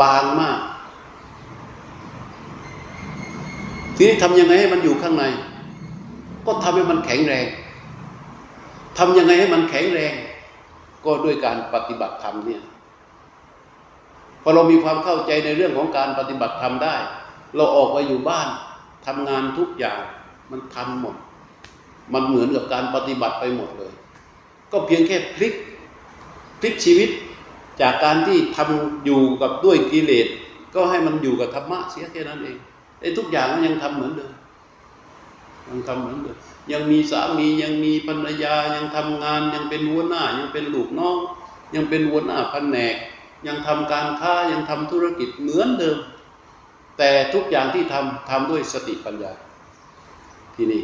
บางมาก ทีนี้ทำยังไงให้มันอยู่ข้างใน ก็ทำให้มันแข็งแรง ทำยังไงให้มันแข็งแรง ก็ด้วยการปฏิบัติธรรมเนี่ยพอเรามีความเข้าใจในเรื่องของการปฏิบัติธรรมได้ เราออกไปอยู่บ้านทำงานทุกอย่างมันทำหมด มันเหมือนกับการปฏิบัติไปหมดเลย ก็เพียงแค่พลิกพลิกชีวิตจากการที่ทำอยู่กับด้วยกิเลสก็ให้มันอยู่กับธรรมะเสียแค่นั้นเองไอ้ทุกอย่างก็ยังทำเหมือนเดิมยังทำเหมือนเดิม ยังมีสามียังมีภรรยายังทำงาน ยังเป็นหัวหน้ายังเป็นลูกน้อง ยังเป็นหัวหน้าแผนก ยังทำการค้ายังทำธุรกิจเหมือนเดิม แต่ทุกอย่างที่ทำทำด้วยสติปัญญา ที่นี่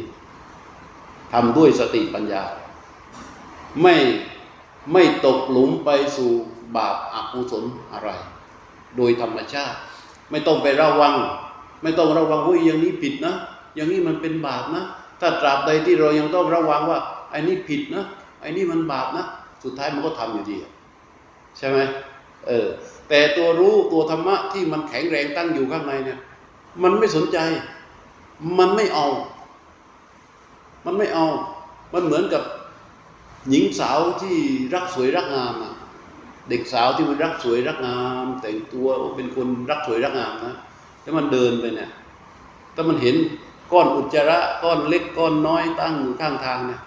ทำด้วยสติปัญญา ไม่ไม่ตกหลุมไปสู่บาปอกุศลอะไร โดยธรรมชาติ ไม่ต้องไประวัง ไม่ต้องระวังว่าอย่างนี้ผิดนะ อย่างนี้มันเป็นบาปนะ ถ้าตราบใดที่เรายังต้องระวังว่าไอ้นี่ผิดนะไอ้นี่มันบาปนะสุดท้ายมันก็ทำอยู่ดีใช่ไหมเออแต่ตัวรู้ตัวธรรมะที่มันแข็งแรงตั้งอยู่ข้างในเนี่ย มันไม่สนใจ มันไม่เอา มันไม่เอา มันเหมือนกับหญิงสาวที่รักสวยรักงามอะเด็กสาวที่มันรักสวยรักงาม แต่งตัวเป็นคนรักสวยรักงามนะแล้วมันเดินไปเนี่ยถ้ามันเห็น ก้อนอุจจาระก้อนเล็กก้อนน้อยตั้งอยู่ข้างทางเนี่ย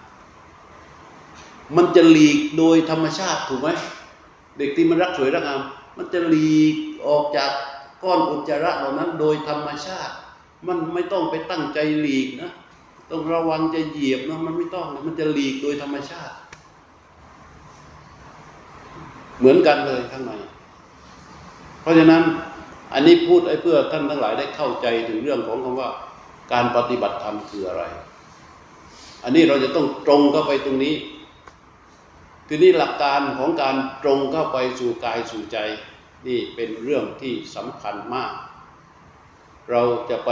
มันจะหลีกโดยธรรมชาติถูกไหมเด็กที่มันรักสวยรักงามมันจะหลีกออกจากก้อนอุจจาระเหล่านั้น โดยธรรมชาติ มันไม่ต้องไปตั้งใจหลีกนะต้องระวังจะเหยียบนะมันไม่ต้องนะมันจะหลีกโดยธรรมชาติ เหมือนกันเลยข้างในเพราะฉะนั้นอันนี้พูดไอ้เพื่อท่านทั้งหลายได้เข้าใจถึงเรื่องของคำว่า การปฏิบัติธรรมคืออะไร อันนี้เราจะต้องตรงเข้าไปตรงนี้ ทีนี้หลักการของการตรงเข้าไปสู่กายสู่ใจ นี่เป็นเรื่องที่สำคัญมาก เราจะไป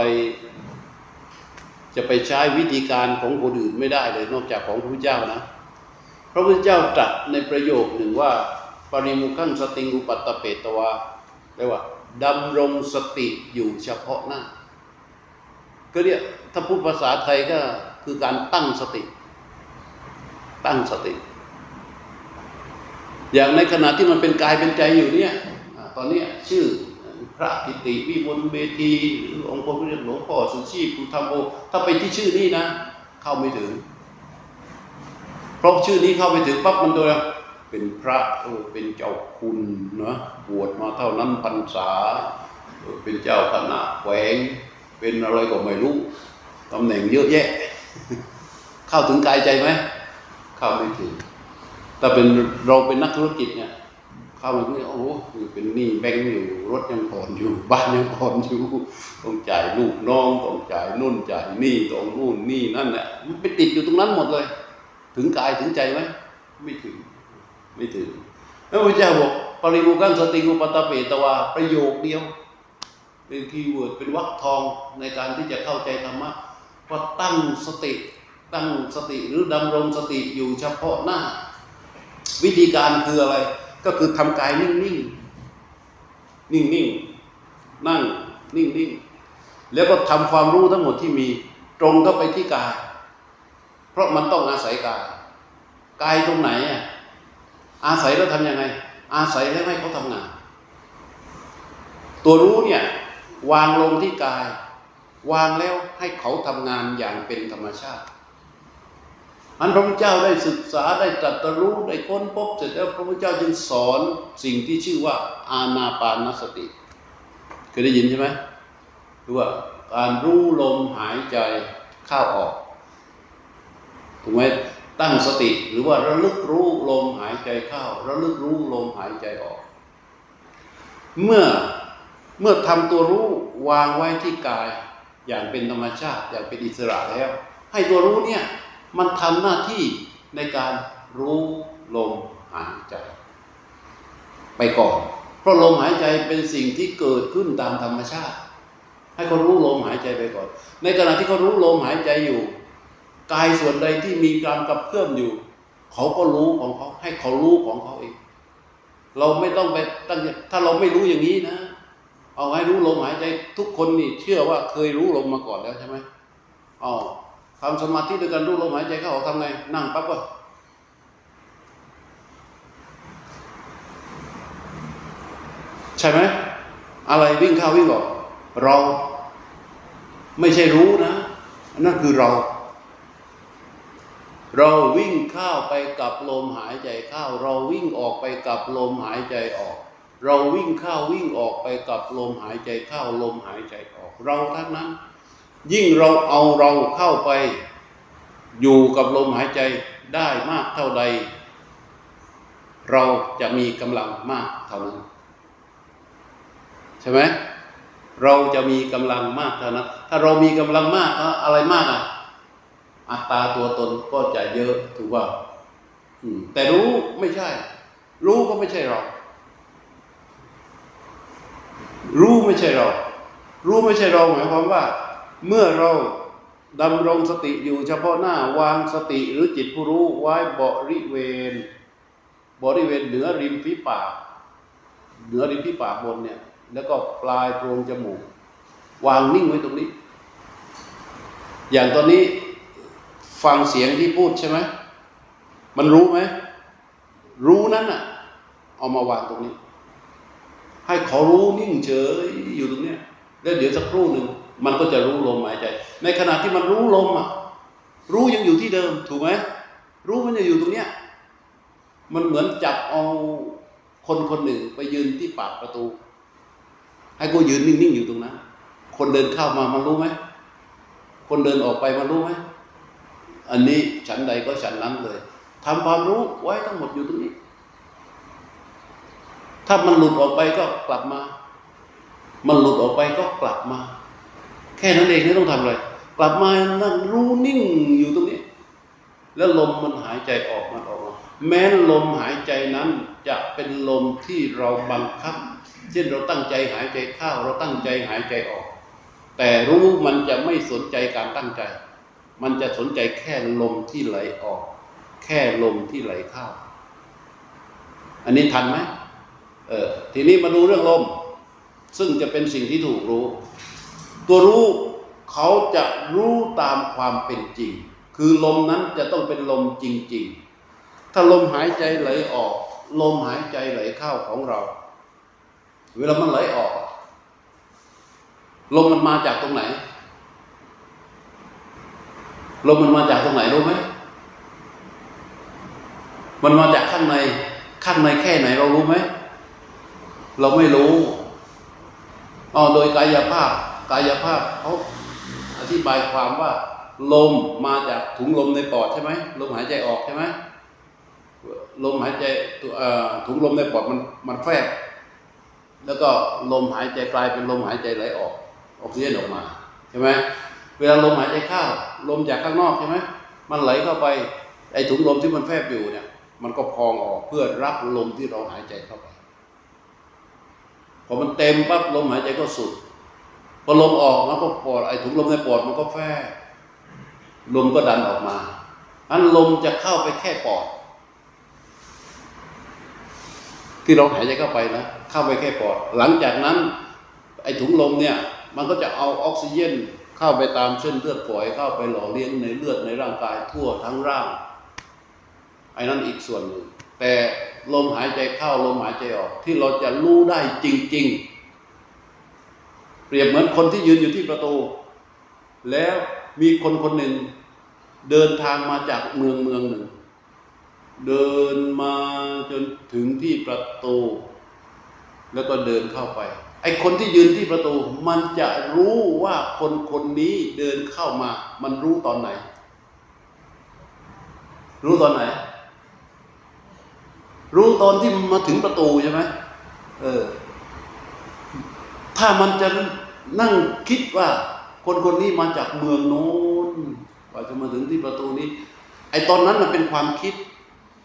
จะไปใช้วิธีการของคนอื่นไม่ได้เลยนอกจากของพระพุทธเจ้านะพระพุทธเจ้าตรัสในประโยคหนึ่งว่า ปริมุขังสติงอุปัตตเปตวาแปลว่าดำรงสติอยู่เฉพาะหน้า ก็เรียกถ้าพูดภาษาไทยก็คือการตั้งสติ ตั้งสติ อย่างในขณะที่มันเป็นกายเป็นใจอยู่เนี่ยตอนนี้ชื่อพระกิติวิมลเวทีหรือองค์พระพุทธหลวงพ่อสุชีพภูธรรมโอถ้าไปที่ชื่อนี้นะ เข้าไม่ถึง เพราะชื่อนี้เข้าไปถึงปั๊บมันตัวเป็นพระเออเป็นเจ้าคุณนะบวชมาเท่านั้นพรรษาเออเป็นเจ้าคณะแขวง เป็นอะไรก็ไม่รู้ตำแหน่งเยอะแยะ เข้าถึงกายใจไหมเข้าไม่ถึงถ้าเป็นเราเป็นนักธุรกิจเนี่ยเข้ามาเนี่ยโอ้โหเป็นหนี้แบงก์อยู่รถยังผ่อนอยู่ บ้านยังผ่อนอยู่ต้องจ่ายลูกน้องต้องจ่ายนู่นจ่ายนี่ต้องนู่นนี่นั่นแหละมันไปติดอยู่ตรงนั้นหมดเลย ถึงกายถึงใจไหมไม่ถึง ไม่ถึงแล้วพระเจ้าบอกปริมุขังสติง อุปัฏฐเปตวาประโยคเดียว เป็น keyword เป็นวรรคทองในการที่จะเข้าใจธรรมะว่าตั้งสติตั้งสติหรือดำรงสติอยู่เฉพาะหน้า วิธีการคืออะไร ก็คือทำกายนิ่งๆ นิ่งๆนั่งนิ่งๆ แล้วก็ทำความรู้ทั้งหมดที่มีตรงเข้าไปที่กาย เพราะมันต้องอาศัยกาย กายตรงไหนอะอาศัยแล้วทำยังไง อาศัยแล้วให้เขาทำงาน ตัวรู้เนี่ย วางลงที่กาย วางแล้วให้เขาทำงานอย่างเป็นธรรมชาติอันพระพุทธเจ้าได้ศึกษาได้ตรัสรู้ได้ค้นพบเสร็จแล้วพระพุทธเจ้าจึงสอนสิ่งที่ชื่อว่า อานาปานสติเคยได้ยินใช่ไหมหรือว่าการรู้ลมหายใจเข้าออกถูกไหมตั้งสติหรือว่าระลึกรู้ลมหายใจเข้า ระลึกรู้ลมหายใจออก เมื่อ เมื่อทำตัวรู้วางไว้ที่กาย อย่างเป็นธรรมชาติอย่างเป็นอิสระแล้ว ให้ตัวรู้เนี่ยมันทำหน้าที่ในการรู้ลมหายใจ ไปก่อน เพราะลมหายใจเป็นสิ่งที่เกิดขึ้นตามธรรมชาติ ให้เขารู้ลมหายใจไปก่อน ในขณะที่เขารู้ลมหายใจอยู่ กายส่วนใดที่มีการกระเพื่อมอยู่ เขาก็รู้ของเขาให้เขารู้ของเขาเอง เราไม่ต้องไปตั้งถ้าเราไม่รู้อย่างนี้นะ เอาให้รู้ลมหายใจทุกคนนี่เชื่อว่าเคยรู้ลมมาก่อนแล้วใช่ไหมอ๋อทำสมาธิด้วยการรู้ลมหายใจเข้าออกทำไง นั่งปั๊บก็ใช่ไหมอะไรวิ่งเข้าวิ่งออกเราไม่ใช่รู้นะ นั่นคือเรา เราวิ่งเข้าไปกับลมหายใจเข้า เราวิ่งออกไปกับลมหายใจออก เราวิ่งเข้าวิ่งออกไปกับลมหายใจเข้าลมหายใจออก เราทั้งนั้น ยิ่งเราเอาเราเข้าไป อยู่กับลมหายใจได้มากเท่าใด เราจะมีกำลังมากเท่านั้น ใช่ไหมเราจะมีกำลังมากเท่านั้น ถ้าเรามีกำลังมากอะไรมากอะอัตราตัวตนก็จะเยอะถูกว่าแต่รู้ไม่ใช่ รู้ก็ไม่ใช่เรา รู้ไม่ใช่เรา รู้ไม่ใช่เราหมายความว่า เมื่อเราดำรงสติอยู่เฉพาะหน้าวางสติหรือจิตผู้รู้ไว้บริเวณ บริเวณเหนือริมฝีปาก เหนือริมที่ปากบนเนี่ย แล้วก็ปลายโพรงจมูก วางนิ่งไว้ตรงนี้ อย่างตอนนี้ฟังเสียงที่พูดใช่ไหมมันรู้ไหม รู้นั้นอะเอามาวางตรงนี้ ให้เขารู้นิ่งเฉยอยู่ตรงเนี้ยแล้วเดี๋ยวสักครู่หนึ่งมันก็จะรู้ลมหายใจ ในขณะที่มันรู้ลมอะ รู้ยังอยู่ที่เดิม ถูกไหมรู้มันจะอยู่ตรงเนี้ย มันเหมือนจับเอาคนคนหนึ่งไปยืนที่ปากประตู ให้กูยืนนิ่งๆอยู่ตรงนั้น คนเดินเข้ามามันรู้ไหมคนเดินออกไปมันรู้ไหมอันนี้ฉันใดก็ฉันนั้นเลยทำความรู้ไว้ทั้งหมดอยู่ตรงนี้ ถ้ามันหลุดออกไปก็กลับมา มันหลุดออกไปก็กลับมา แค่นั้นเองไม่ต้องทำอะไร กลับมานั่งรู้นิ่งอยู่ตรงนี้ แล้วลมมันหายใจออกมันออกมาแม้ลมหายใจนั้นจะเป็นลมที่เราบังคับ เช่นเราตั้งใจหายใจเข้าเราตั้งใจหายใจออก แต่รู้มันจะไม่สนใจการตั้งใจ มันจะสนใจแค่ลมที่ไหลออก แค่ลมที่ไหลเข้า อันนี้ทันไหม เออทีนี้มาดูเรื่องลม ซึ่งจะเป็นสิ่งที่ถูกรู้ ตัวรู้เขาจะรู้ตามความเป็นจริง คือลมนั้นจะต้องเป็นลมจริง ๆ ถ้าลมหายใจไหลออก ลมหายใจไหลเข้าของเรา เวลามันไหลออก ลมมันมาจากตรงไหน ลมมันมาจากตรงไหนรู้ไหมมันมาจากข้างใน ข้างในแค่ไหนเรารู้ไหม เราไม่รู้อ๋อโดยกายภาพ กายภาพเขาอธิบายความว่า ลมมาจากถุงลมในปอดใช่ไหมลมหายใจออกใช่ไหมลมหายใจถุงลมในปอดมันมันแฟบแล้วก็ลมหายใจกลายเป็นลมหายใจไหลออกออกซิเจนออกมาใช่ไหมเวลาลมหายใจเข้าลมจากข้างนอกใช่ไหมมันไหลเข้าไปไอ้ถุงลมที่มันแฟบอยู่เนี่ย มันก็พองออกเพื่อรับลมที่เราหายใจเข้าไป พอมันเต็มปั๊บลมหายใจก็สุดพอลมออกมันก็ปอดไอ้ถุงลมในปอดมันก็แฟบลมก็ดันออกมาอันลมจะเข้าไปแค่ปอด ที่เราหายใจเข้าไปนะเข้าไปแค่ปอด หลังจากนั้น ไอ้ถุงลมเนี่ย มันก็จะเอาออกซิเจนเข้าไปตามเส้นเลือดฝอยเข้าไปหล่อเลี้ยงในเลือดในร่างกายทั่วทั้งร่างไอ้นั่นอีกส่วนหนึ่งแต่ ลมหายใจเข้าลมหายใจออก ที่เราจะรู้ได้จริง ๆ เปรียบเหมือนคนที่ยืนอยู่ที่ประตู แล้วมีคนคนหนึ่ง เดินทางมาจากเมืองเมืองหนึ่ง เดินมาจนถึงที่ประตู แล้วก็เดินเข้าไป ไอ้คนที่ยืนที่ประตู มันจะรู้ว่าคนคนนี้เดินเข้ามา มันรู้ตอนไหน รู้ตอนไหน รู้ตอนที่มาถึงประตูใช่ไหมเออ ถ้ามันจะนั่งคิดว่า คนคนนี้มาจากเมืองโน้นกว่าจะมาถึงที่ประตูนี้ ไอ้ตอนนั้นมันเป็นความคิด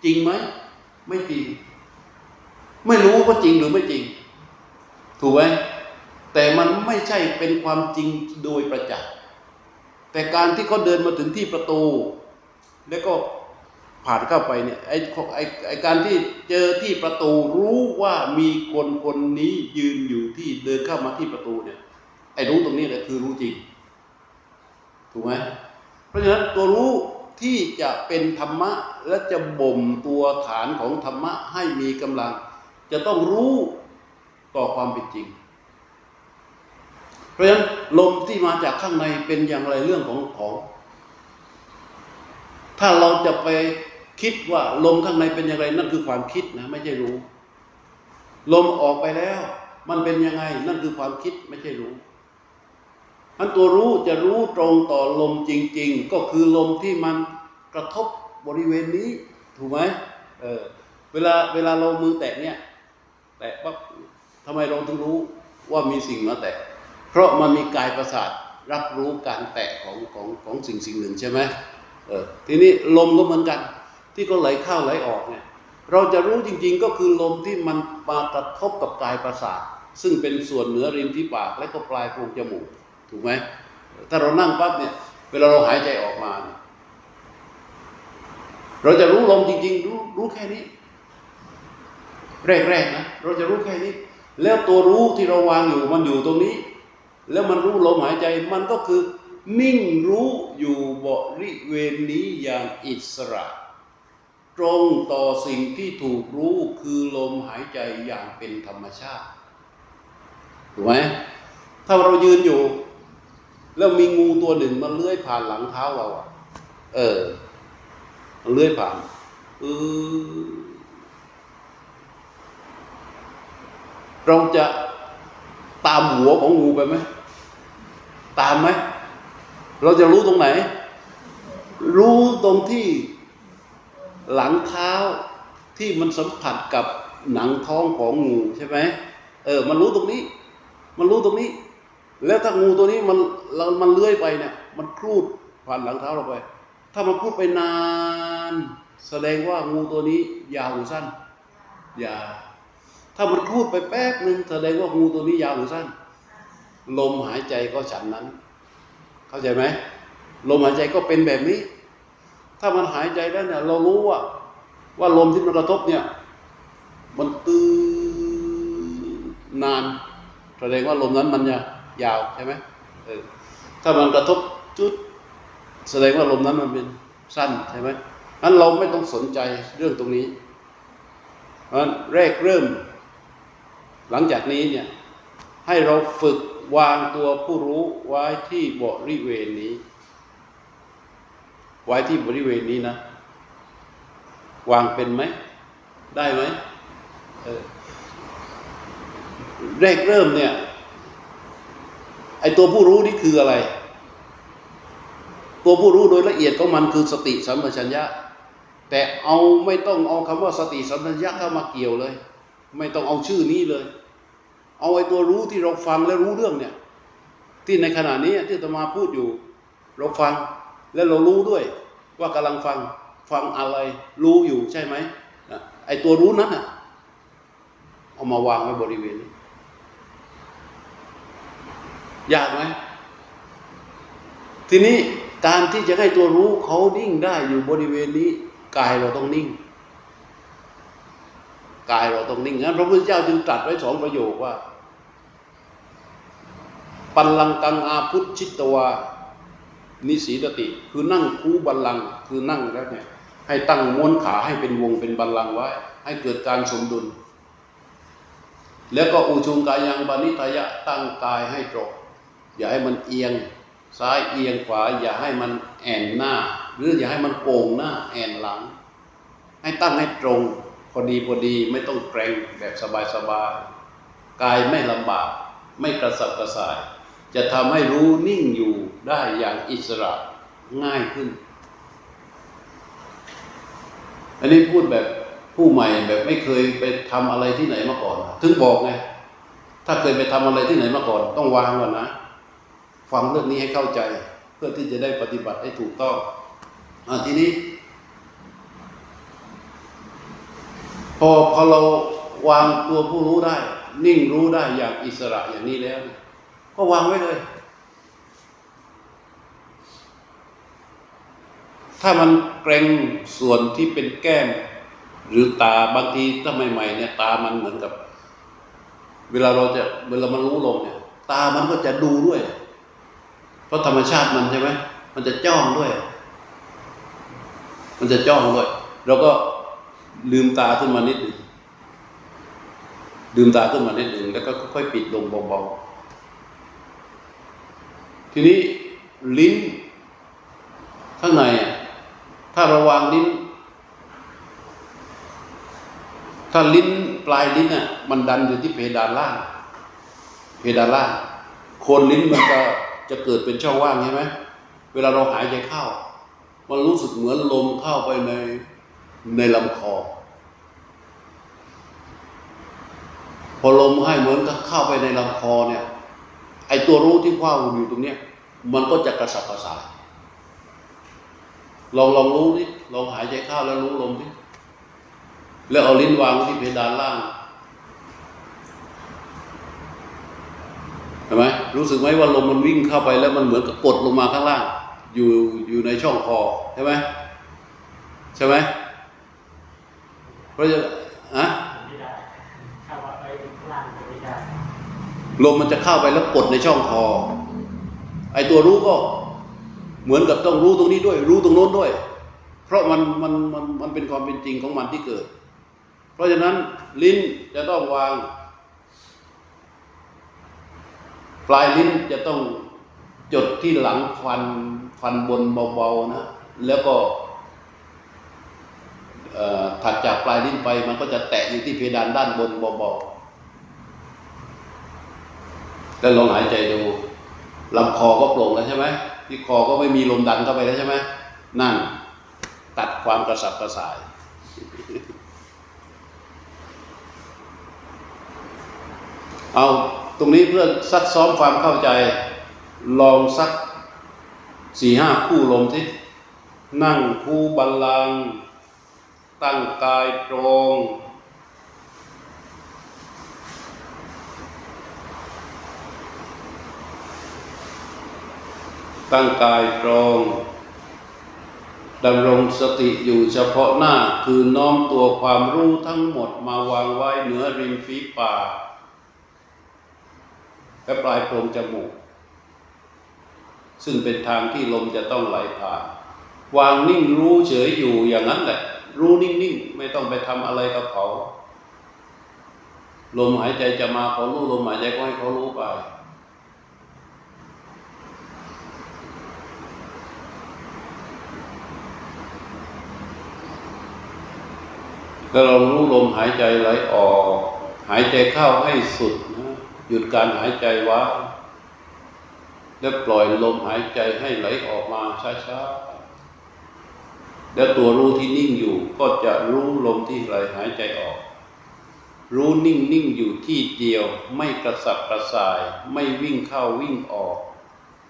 จริงไหมไม่จริง ไม่รู้ว่าจริงหรือไม่จริง ถูกไหมแต่มันไม่ใช่เป็นความจริงโดยประจักษ์แต่การที่เขาเดินมาถึงที่ประตู แล้วก็ ผ่านเข้าไปเนี่ยไอ้ไอ้ไอ้การที่เจอที่ประตูรู้ว่ามีคนคนนี้ยืนอยู่ที่เดินเข้ามาที่ประตูเนี่ยไอ้รู้ตรงนี้แหละคือรู้จริง ถูกไหมเพราะฉะนั้นตัวรู้ที่จะเป็นธรรมะและจะบ่มตัวฐานของธรรมะให้มีกำลัง จะต้องรู้ต่อความเป็นจริง เพราะฉะนั้นลมที่มาจากข้างในเป็นอย่างไรเรื่องของของ ถ้าเราจะไป คิดว่าลมข้างในเป็นอย่างไรนั่นคือความคิดนะ ไม่ใช่รู้ ลมออกไปแล้ว มันเป็นยังไง นั่นคือความคิดไม่ใช่รู้อันตัวรู้จะรู้ตรงต่อลมจริง ๆ ก็คือลมที่มันกระทบบริเวณนี้ ถูกไหมเออเวลาเวลาเรามือแตะเนี่ย แตะปั๊บทำไมเราถึงรู้ว่ามีสิ่งมาแตะ เพราะมันมีกายประสาทรับรู้การแตะของของของสิ่งสิ่งหนึ่งใช่ไหมเออทีนี้ลมก็เหมือนกัน ที่ก็ไหลเข้าไหลออกเนี่ยเราจะรู้จริงๆก็คือลมที่มันมากระทบกับกายประสาท ซึ่งเป็นส่วนเหนือริมที่ปากและก็ปลายโพรงจมูกถูกไหมถ้าเรานั่งปั๊บเนี่ยเวลาเราหายใจออกมาเนี่ยเราจะรู้ลมจริง ๆ รู้รู้แค่นี้ แรกๆนะเราจะรู้แค่นี้ แล้วตัวรู้ที่เราวางอยู่มันอยู่ตรงนี้ แล้วมันรู้ลมหายใจมันก็คือ นิ่งรู้อยู่บริเวณนี้อย่างอิสระ ตรงต่อสิ่งที่ถูกรู้คือลมหายใจอย่างเป็นธรรมชาติถูกไหมถ้าเรายืนอยู่ แล้วมีงูตัวหนึ่งมันเลื้อยผ่านหลังเท้าเราอะเออมันเลื้อยผ่านเออเราจะตามหัวของงูไปไหมตามไหมเราจะรู้ตรงไหน รู้ตรงที่ หลังเท้าที่มันสัมผัสกับหนังท้องของงูใช่ไหมเออ มันรู้ตรงนี้ มันรู้ตรงนี้ แล้วถ้างูตัวนี้มันเรามันเลื้อยไปเนี่ย มันครูดผ่านหลังเท้าเราไป ถ้ามันครูดไปนาน แสดงว่างูตัวนี้ยาวหรือสั้น ยาว ถ้ามันครูดไปแป๊บหนึ่งแสดงว่างูตัวนี้ยาวหรือสั้น ลมหายใจก็ฉันนั้น เข้าใจไหมลมหายใจก็เป็นแบบนี้ ถ้ามันหายใจแล้วเนี่ย เรารู้ว่า ว่าลมที่มันกระทบเนี่ย มันตื้อนานแสดงว่าลมนั้นมันจะยาวใช่ไหมเออถ้ามันกระทบจุด แสดงว่าลมนั้นมันเป็นสั้นใช่ไหมนั้นเราไม่ต้องสนใจเรื่องตรงนี้เพราะฉะนั้นแรกเริ่ม หลังจากนี้เนี่ยให้เราฝึกวางตัวผู้รู้ไว้ที่บริเวณนี้ ไว้ที่บริเวณนี้นะ วางเป็นไหม ได้ไหมเออแรกเริ่มเนี่ย ไอตัวผู้รู้นี่คืออะไร ตัวผู้รู้โดยละเอียดของมันคือสติสัมปชัญญะ แต่เอาไม่ต้องเอาคำว่าสติสัมปชัญญะเข้ามาเกี่ยวเลย ไม่ต้องเอาชื่อนี้เลย เอาไอ้ตัวรู้ที่เราฟังและรู้เรื่องเนี่ย ที่ในขณะนี้ที่ตมาพูดอยู่ เราฟัง และเรารู้ด้วยว่ากำลังฟังฟังอะไรรู้อยู่ใช่ไหมไอ้ตัวรู้นั้นอะเอามาวางไว้บริเวณนี้ยากไหมทีนี้การที่จะให้ตัวรู้เขานิ่งได้อยู่บริเวณนี้กายเราต้องนิ่งกายเราต้องนิ่งงั้นพระพุทธเจ้าจึงตรัสไว้สองประโยคว่า ปัลลังกังอาพุทชิตวา นิสีตติ คือนั่งคูบัลลังคือนั่งแล้วเนี่ยให้ตั้งม้วนขาให้เป็นวงเป็นบัลลังก์ไว้ ให้เกิดการสมดุล แล้วก็อุชุงกายังบานิทายะตั้งกายให้ตรงอย่าให้มันเอียง ซ้ายเอียงขวา อย่าให้มันแอนหน้า หรืออย่าให้มันโก่งหน้าแอนหลัง ให้ตั้งให้ตรงพอดีพอดีไม่ต้องเกรงแบบสบายๆกายไม่ลำบาก ไม่กระสับกระส่าย จะทำให้รู้นิ่งอยู่ได้อย่างอิสระง่ายขึ้น อันนี้พูดแบบผู้ใหม่แบบไม่เคยไปทำอะไรที่ไหนมาก่อน ถึงบอกไง ถ้าเคยไปทำอะไรที่ไหนมาก่อน ต้องวางก่อนนะ ฟังเรื่องนี้ให้เข้าใจ เพื่อที่จะได้ปฏิบัติให้ถูกต้องอทีนี้ พอพอเราวางตัวผู้รู้ได้ นิ่งรู้ได้อย่างอิสระอย่างนี้แล้วเนี่ย ก็วางไว้เลย ถ้ามันเกรงส่วนที่เป็นแก้ม หรือตาบางทีถ้าใหม่ๆเนี่ย ตามันเหมือนกับ เวลาเราจะเวลามันรู้ลมเนี่ย ตามันก็จะดูด้วย เพราะธรรมชาติมันใช่ไหมมันจะจ้องด้วย มันจะจ้องด้วยเราก็ลืมตาขึ้นมานิดหนึ่งลืมตาขึ้นมานิดหนึ่งแล้วก็ค่อยปิดลงเบาๆ ทีนี้ลิ้น ข้างในถ้าระวางลิ้น ถ้าลิ้นปลายลิ้นอะมันดันอยู่ที่เพดานล่าง เพดานล่างโคนลิ้นมันจะจะเกิดเป็นช่องว่างใช่ไหมเวลาเราหายใจเข้า มันรู้สึกเหมือนลมเข้าไปในในลำคอ พอลมให้เหมือนกับเข้าไปในลำคอเนี่ย อ้ตัวรู้ที่ว่าอยู่ตรงเนี้ย มันก็จะกระสับกระส่ายลองลองรู้ดิลองหายใจเข้าแล้วรู้ลมดิแล้วเอาลิ้นวางไว้ที่เพดานล่างเห็นไหมรู้สึกไหมว่าลมมันวิ่งเข้าไปแล้วมันเหมือนกับกดลงมาข้างล่าง อยู่อยู่ในช่องคอใช่ไหมใช่ไหมเพราะจะอะ ไม่ได้ถ้าว่าไปข้างล่างจะไม่ได้ ลมมันจะเข้าไปแล้วกดในช่องคอ ไอตัวรู้ก็เหมือนกับต้องรู้ตรงนี้ด้วย รู้ตรงโน้นด้วย เพราะมันมันมันมันเป็นความเป็นจริงของมันที่เกิด เพราะฉะนั้นลิ้นจะต้องวาง ปลายลิ้นจะต้องจดที่หลังฟันฟันบนเบาๆนะ แล้วก็ถัดจากปลายลิ้นไปมันก็จะแตะอยู่ที่เพดานด้านบนเบาๆ แล้วลองหายใจดูลำคอก็โปร่งแล้วใช่ไหมที่คอก็ไม่มีลมดันเข้าไปแล้วใช่ไหมนั่น ตัดความกระสับกระส่าย เอาตรงนี้เพื่อซักซ้อมความเข้าใจ ลองสักสี่ห้าคู่ลมสินั่งคู่บัลลัง ตั้งกายตรง ตั้งกายตรงดำรงสติอยู่เฉพาะหน้าคือน้อมตัวความรู้ทั้งหมดมาวางไว้เหนือริมฝีปากและปลายโพรงจมูก ซึ่งเป็นทางที่ลมจะต้องไหลผ่าน วางนิ่งรู้เฉยอยู่อย่างนั้นแหละ รู้นิ่งๆ ไม่ต้องไปทำอะไรกับเขา ลมหายใจจะมาเขารู้ลมหายใจก็ให้เขารู้ไป ก็ลองรู้ลมหายใจไหลออก หายใจเข้าให้สุดนะหยุดการหายใจไว้แล้วปล่อยลมหายใจให้ไหลออกมาช้าๆ แล้วตัวรู้ที่นิ่งอยู่ก็จะรู้ลมที่ไหลหายใจออก รู้นิ่งนิ่งอยู่ที่เดียวไม่กระสับกระส่าย ไม่วิ่งเข้าวิ่งออก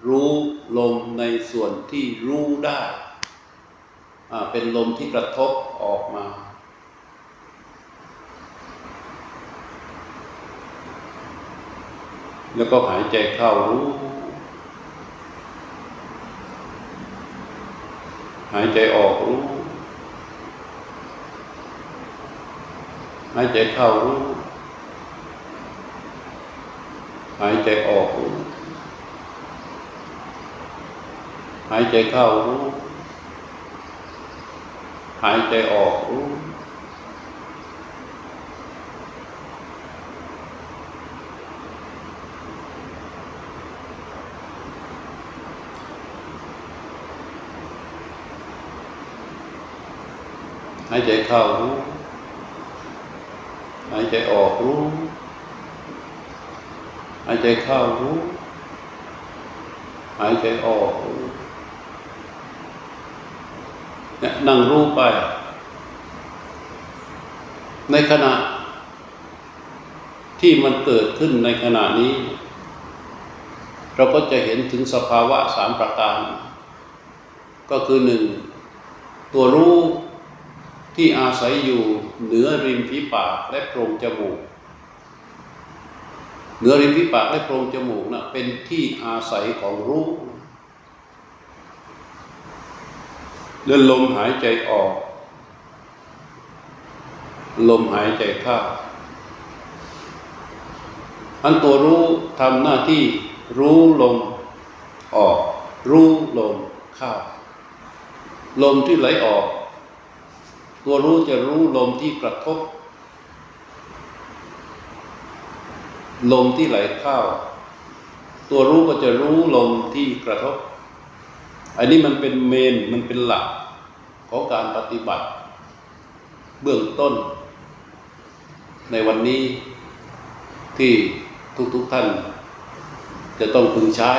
รู้ลมในส่วนที่รู้ได้อ่าเป็นลมที่กระทบออกมา แล้วก็หายใจเข้ารู้ หายใจออกรู้ หายใจเข้ารู้ หายใจออกรู้ หายใจเข้ารู้ หายใจออกรู้ายใจเข้ารู้หายใจออกรู้หายใจเข้ารู้หายใจออกรู้เนี่ยนั่งรู้ไป ในขณะ ที่มันเกิดขึ้นในขณะนี้ เราก็จะเห็นถึงสภาวะสามประการ ก็คือหนึ่งตัวรู้ ที่อาศัยอยู่เหนือริมฝีปากและโพรงจมูก เหนือริมฝีปากและโพรงจมูกนะเป็นที่อาศัยของรู้เดินลมหายใจออก ลมหายใจเข้าอันตัวรู้ทำหน้าที่รู้ลมออก รู้ลมเข้าลมที่ไหลออก ตัวรู้จะรู้ลมที่กระทบ ลมที่ไหลเข้า ตัวรู้ก็จะรู้ลมที่กระทบ อันนี้มันเป็นเมนมันเป็นหลักของการปฏิบัติ เบื้องต้น ในวันนี้ที่ทุกๆทท่านจะต้องพึงใช้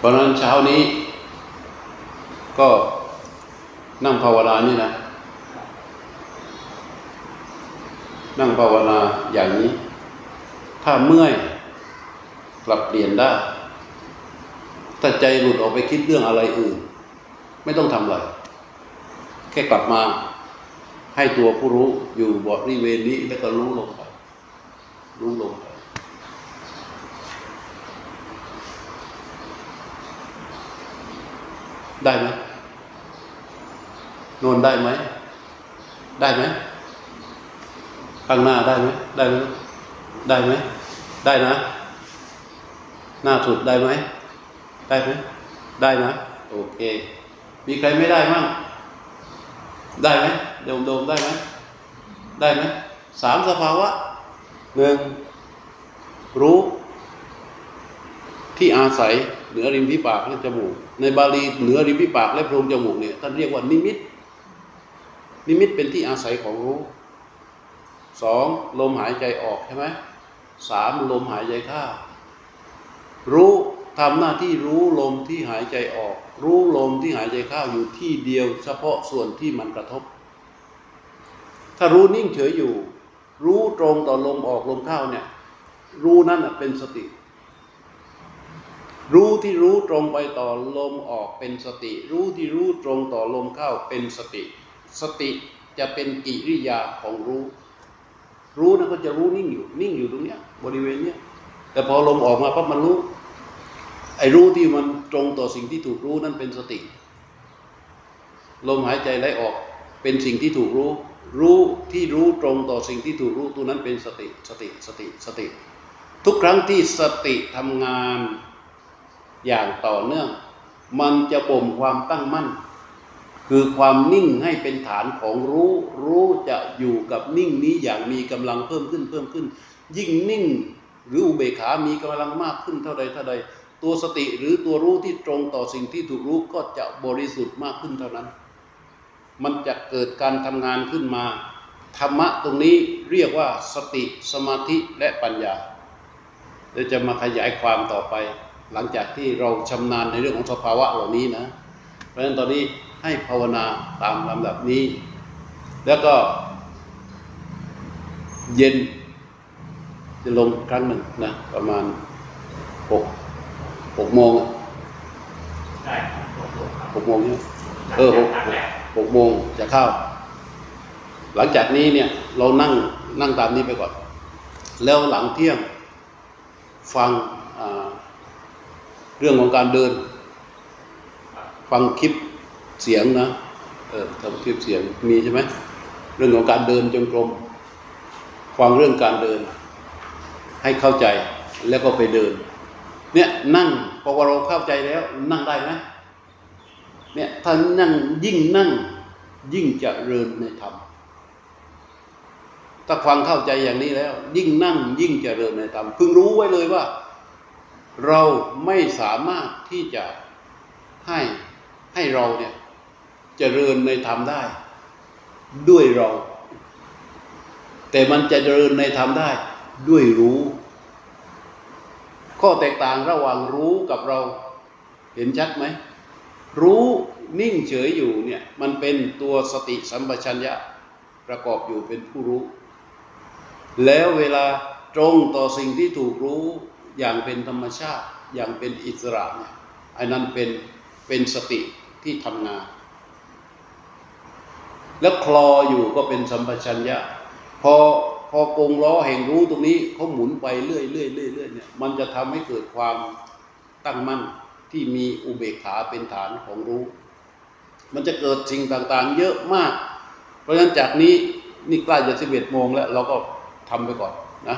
เพราะนั้นเช้านี้ ก็นั่งภาวนานี่นะ นั่งภาวนาอย่างนี้ ถ้าเมื่อยปรับเปลี่ยนได้ถ้าใจหลุดออกไปคิดเรื่องอะไรอื่น ไม่ต้องทำอะไร แค่กลับมาให้ตัวผู้รู้อยู่บริเวณนี้แล้วก็รู้ลงไปรู้ลงไป ได้ไหมโนนได้ไหม ได้ไหมข้างหน้าได้ไหม ได้ไหมได้ไหม ได้นะ หน้าสุดได้ไหม ได้ไหม ได้นะ โอเค มีใครไม่ได้มั่งได้ไหมโดมโดมได้ไหม ได้ไหม สามสภาวะหนึ่งรู้ที่อาศัย เหนือริมฝีปากและจมูก ในบาลีเหนือริมฝีปากและโพรงจมูกเนี่ยท่านเรียกว่านิมิต นิมิตเป็นที่อาศัยของรู้สองลมหายใจออกใช่ไหมสามลมหายใจเข้ารู้ทำหน้าที่รู้ลมที่หายใจออก รู้ลมที่หายใจเข้าอยู่ที่เดียว เฉพาะส่วนที่มันกระทบ ถ้ารู้นิ่งเฉยอยู่ รู้ตรงต่อลมออกลมเข้าเนี่ย รู้นั่นเป็นสติ รู้ที่รู้ตรงไปต่อลมออกเป็นสติ รู้ที่รู้ตรงต่อลมเข้าเป็นสติ สติจะเป็นกิริยาของรู้ รู้นะก็จะรู้นิ่งอยู่ นิ่งอยู่ตรงเนี้ย บริเวณเนี้ยแต่พอลมออกมาปั๊บมันรู้ ไอ้รู้ที่มันตรงต่อสิ่งที่ถูกรู้นั่นเป็นสติ ลมหายใจไหลออกเป็นสิ่งที่ถูกรู้ รู้ที่รู้ตรงต่อสิ่งที่ถูกรู้ตัวนั้นเป็นสติสติสติสติ ทุกครั้งที่สติทำงาน อย่างต่อเนื่อง มันจะบ่มความตั้งมั่น คือความนิ่งให้เป็นฐานของรู้ รู้จะอยู่กับนิ่งนี้อย่างมีกำลังเพิ่มขึ้นเพิ่มขึ้น ยิ่งนิ่งหรืออุเบกขามีกำลังมากขึ้นเท่าใดเท่าใด ตัวสติหรือตัวรู้ที่ตรงต่อสิ่งที่ถูกรู้ก็จะบริสุทธิ์มากขึ้นเท่านั้น มันจะเกิดการทำงานขึ้นมา ธรรมะตรงนี้เรียกว่าสติสมาธิและปัญญาเดี๋ยวจะมาขยายความต่อไป หลังจากที่เราชำนาญในเรื่องของสภาวะเหล่านี้นะ เพราะฉะนั้นตอนนี้ให้ภาวนาตามลำดับนี้ แล้วก็เย็นจะลงครั้งหนึ่งนะ ประมาณหกหกโมงอะได้ครับขอบคุณครับหกโมงเนี่ยเออหกหกหกโมงจะเข้า หลังจากนี้เนี่ยเรานั่งนั่งตามนี้ไปก่อน แล้วหลังเที่ยงฟังอ่า เรื่องของการเดิน ฟังคลิปเสียงนะเออทำคลิปเสียงมีใช่ไหมเรื่องของการเดินจงกรมฟังเรื่องการเดิน ให้เข้าใจแล้วก็ไปเดิน เนี่ยนั่งพอเราเข้าใจแล้ว นั่งได้ไหมเนี่ยถ้านั่งยิ่งนั่ง ยิ่งจะเริญในธรรมถ้าฟังเข้าใจอย่างนี้แล้ว ยิ่งนั่งยิ่งจะเริญในธรรมเพึงรู้ไว้เลยว่า เราไม่สามารถที่จะให้ให้เราเนี่ยเจริญในธรรมได้ ด้วยเรา แต่มันจะเจริญในธรรมได้ ด้วยรู้ ข้อแตกต่างระหว่างรู้กับเรา เห็นชัดไหม รู้นิ่งเฉยอยู่เนี่ยมันเป็นตัวสติสัมปชัญญะประกอบอยู่เป็นผู้รู้ แล้วเวลาตรงต่อสิ่งที่ถูกรู้ อย่างเป็นธรรมชาติอย่างเป็นอิสระเนี่ยไอ้นั้นเป็นเป็นสติที่ทำงาน แล้วคลออยู่ก็เป็นสัมปชัญญะพอพอกงล้อแห่งรู้ตรงนี้เขาหมุนไปเรื่อยเรื่อยเรื่อยเรื่อยเนี่ยมันจะทำให้เกิดความตั้งมั่นที่มีอุเบกขาเป็นฐานของรู้ มันจะเกิดสิ่งต่างๆ เยอะมาก เพราะฉะนั้นจากนี้นี่ใกล้จะสิบเอ็ดโมงแล้ว เราก็ทำไปก่อนนะ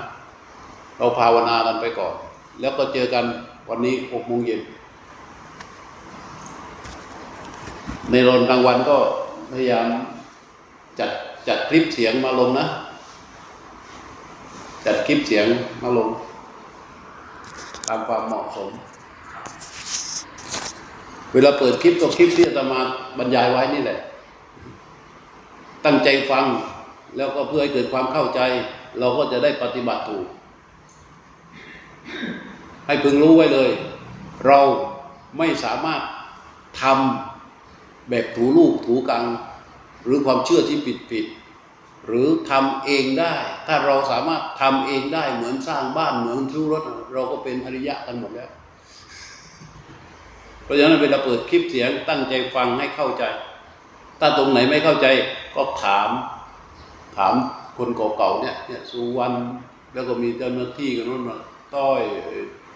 เราภาวนากันไปก่อน แล้วก็เจอกันวันนี้หกโมงเย็น ในรอนกลางวันก็พยายามจัดจัดคลิปเสียงมาลงนะ จัดคลิปเสียงมาลง ตามความเหมาะสม เวลาเปิดคลิปก็คลิปที่อาตมาบรรยายไว้นี่แหละ ตั้งใจฟังแล้วก็เพื่อให้เกิดความเข้าใจ เราก็จะได้ปฏิบัติถูก ให้พึงรู้ไว้เลย เราไม่สามารถทำแบบถูลูกถูกัง หรือความเชื่อที่ผิดผิดๆหรือทำเองได้ ถ้าเราสามารถทำเองได้เหมือนสร้างบ้านเหมือนซื้อรถ เราก็เป็นอริยะกันหมดแล้ว เพราะฉะนั้นเวลาเปิดคลิปเสียงตั้งใจฟังให้เข้าใจ ถ้าตรงไหนไม่เข้าใจก็ถาม ถามคนเก่าๆเนี่ยเนี่ยสุวรรณแล้วก็มีเจ้าหน้าที่กันนู้นน่ะ ต้อย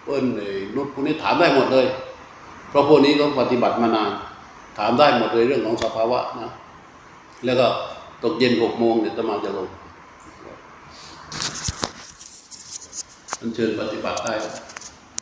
เอิ้นไอ้นุชพวกนี้ถามได้หมดเลย เพราะพวกนี้ก็ปฏิบัติมานาน ถามได้หมดเลยเรื่องของสภาวะนะ แล้วก็ตกเย็นหกโมงเนี่ยตมาจะลงมันเชิญปฏิบัติได้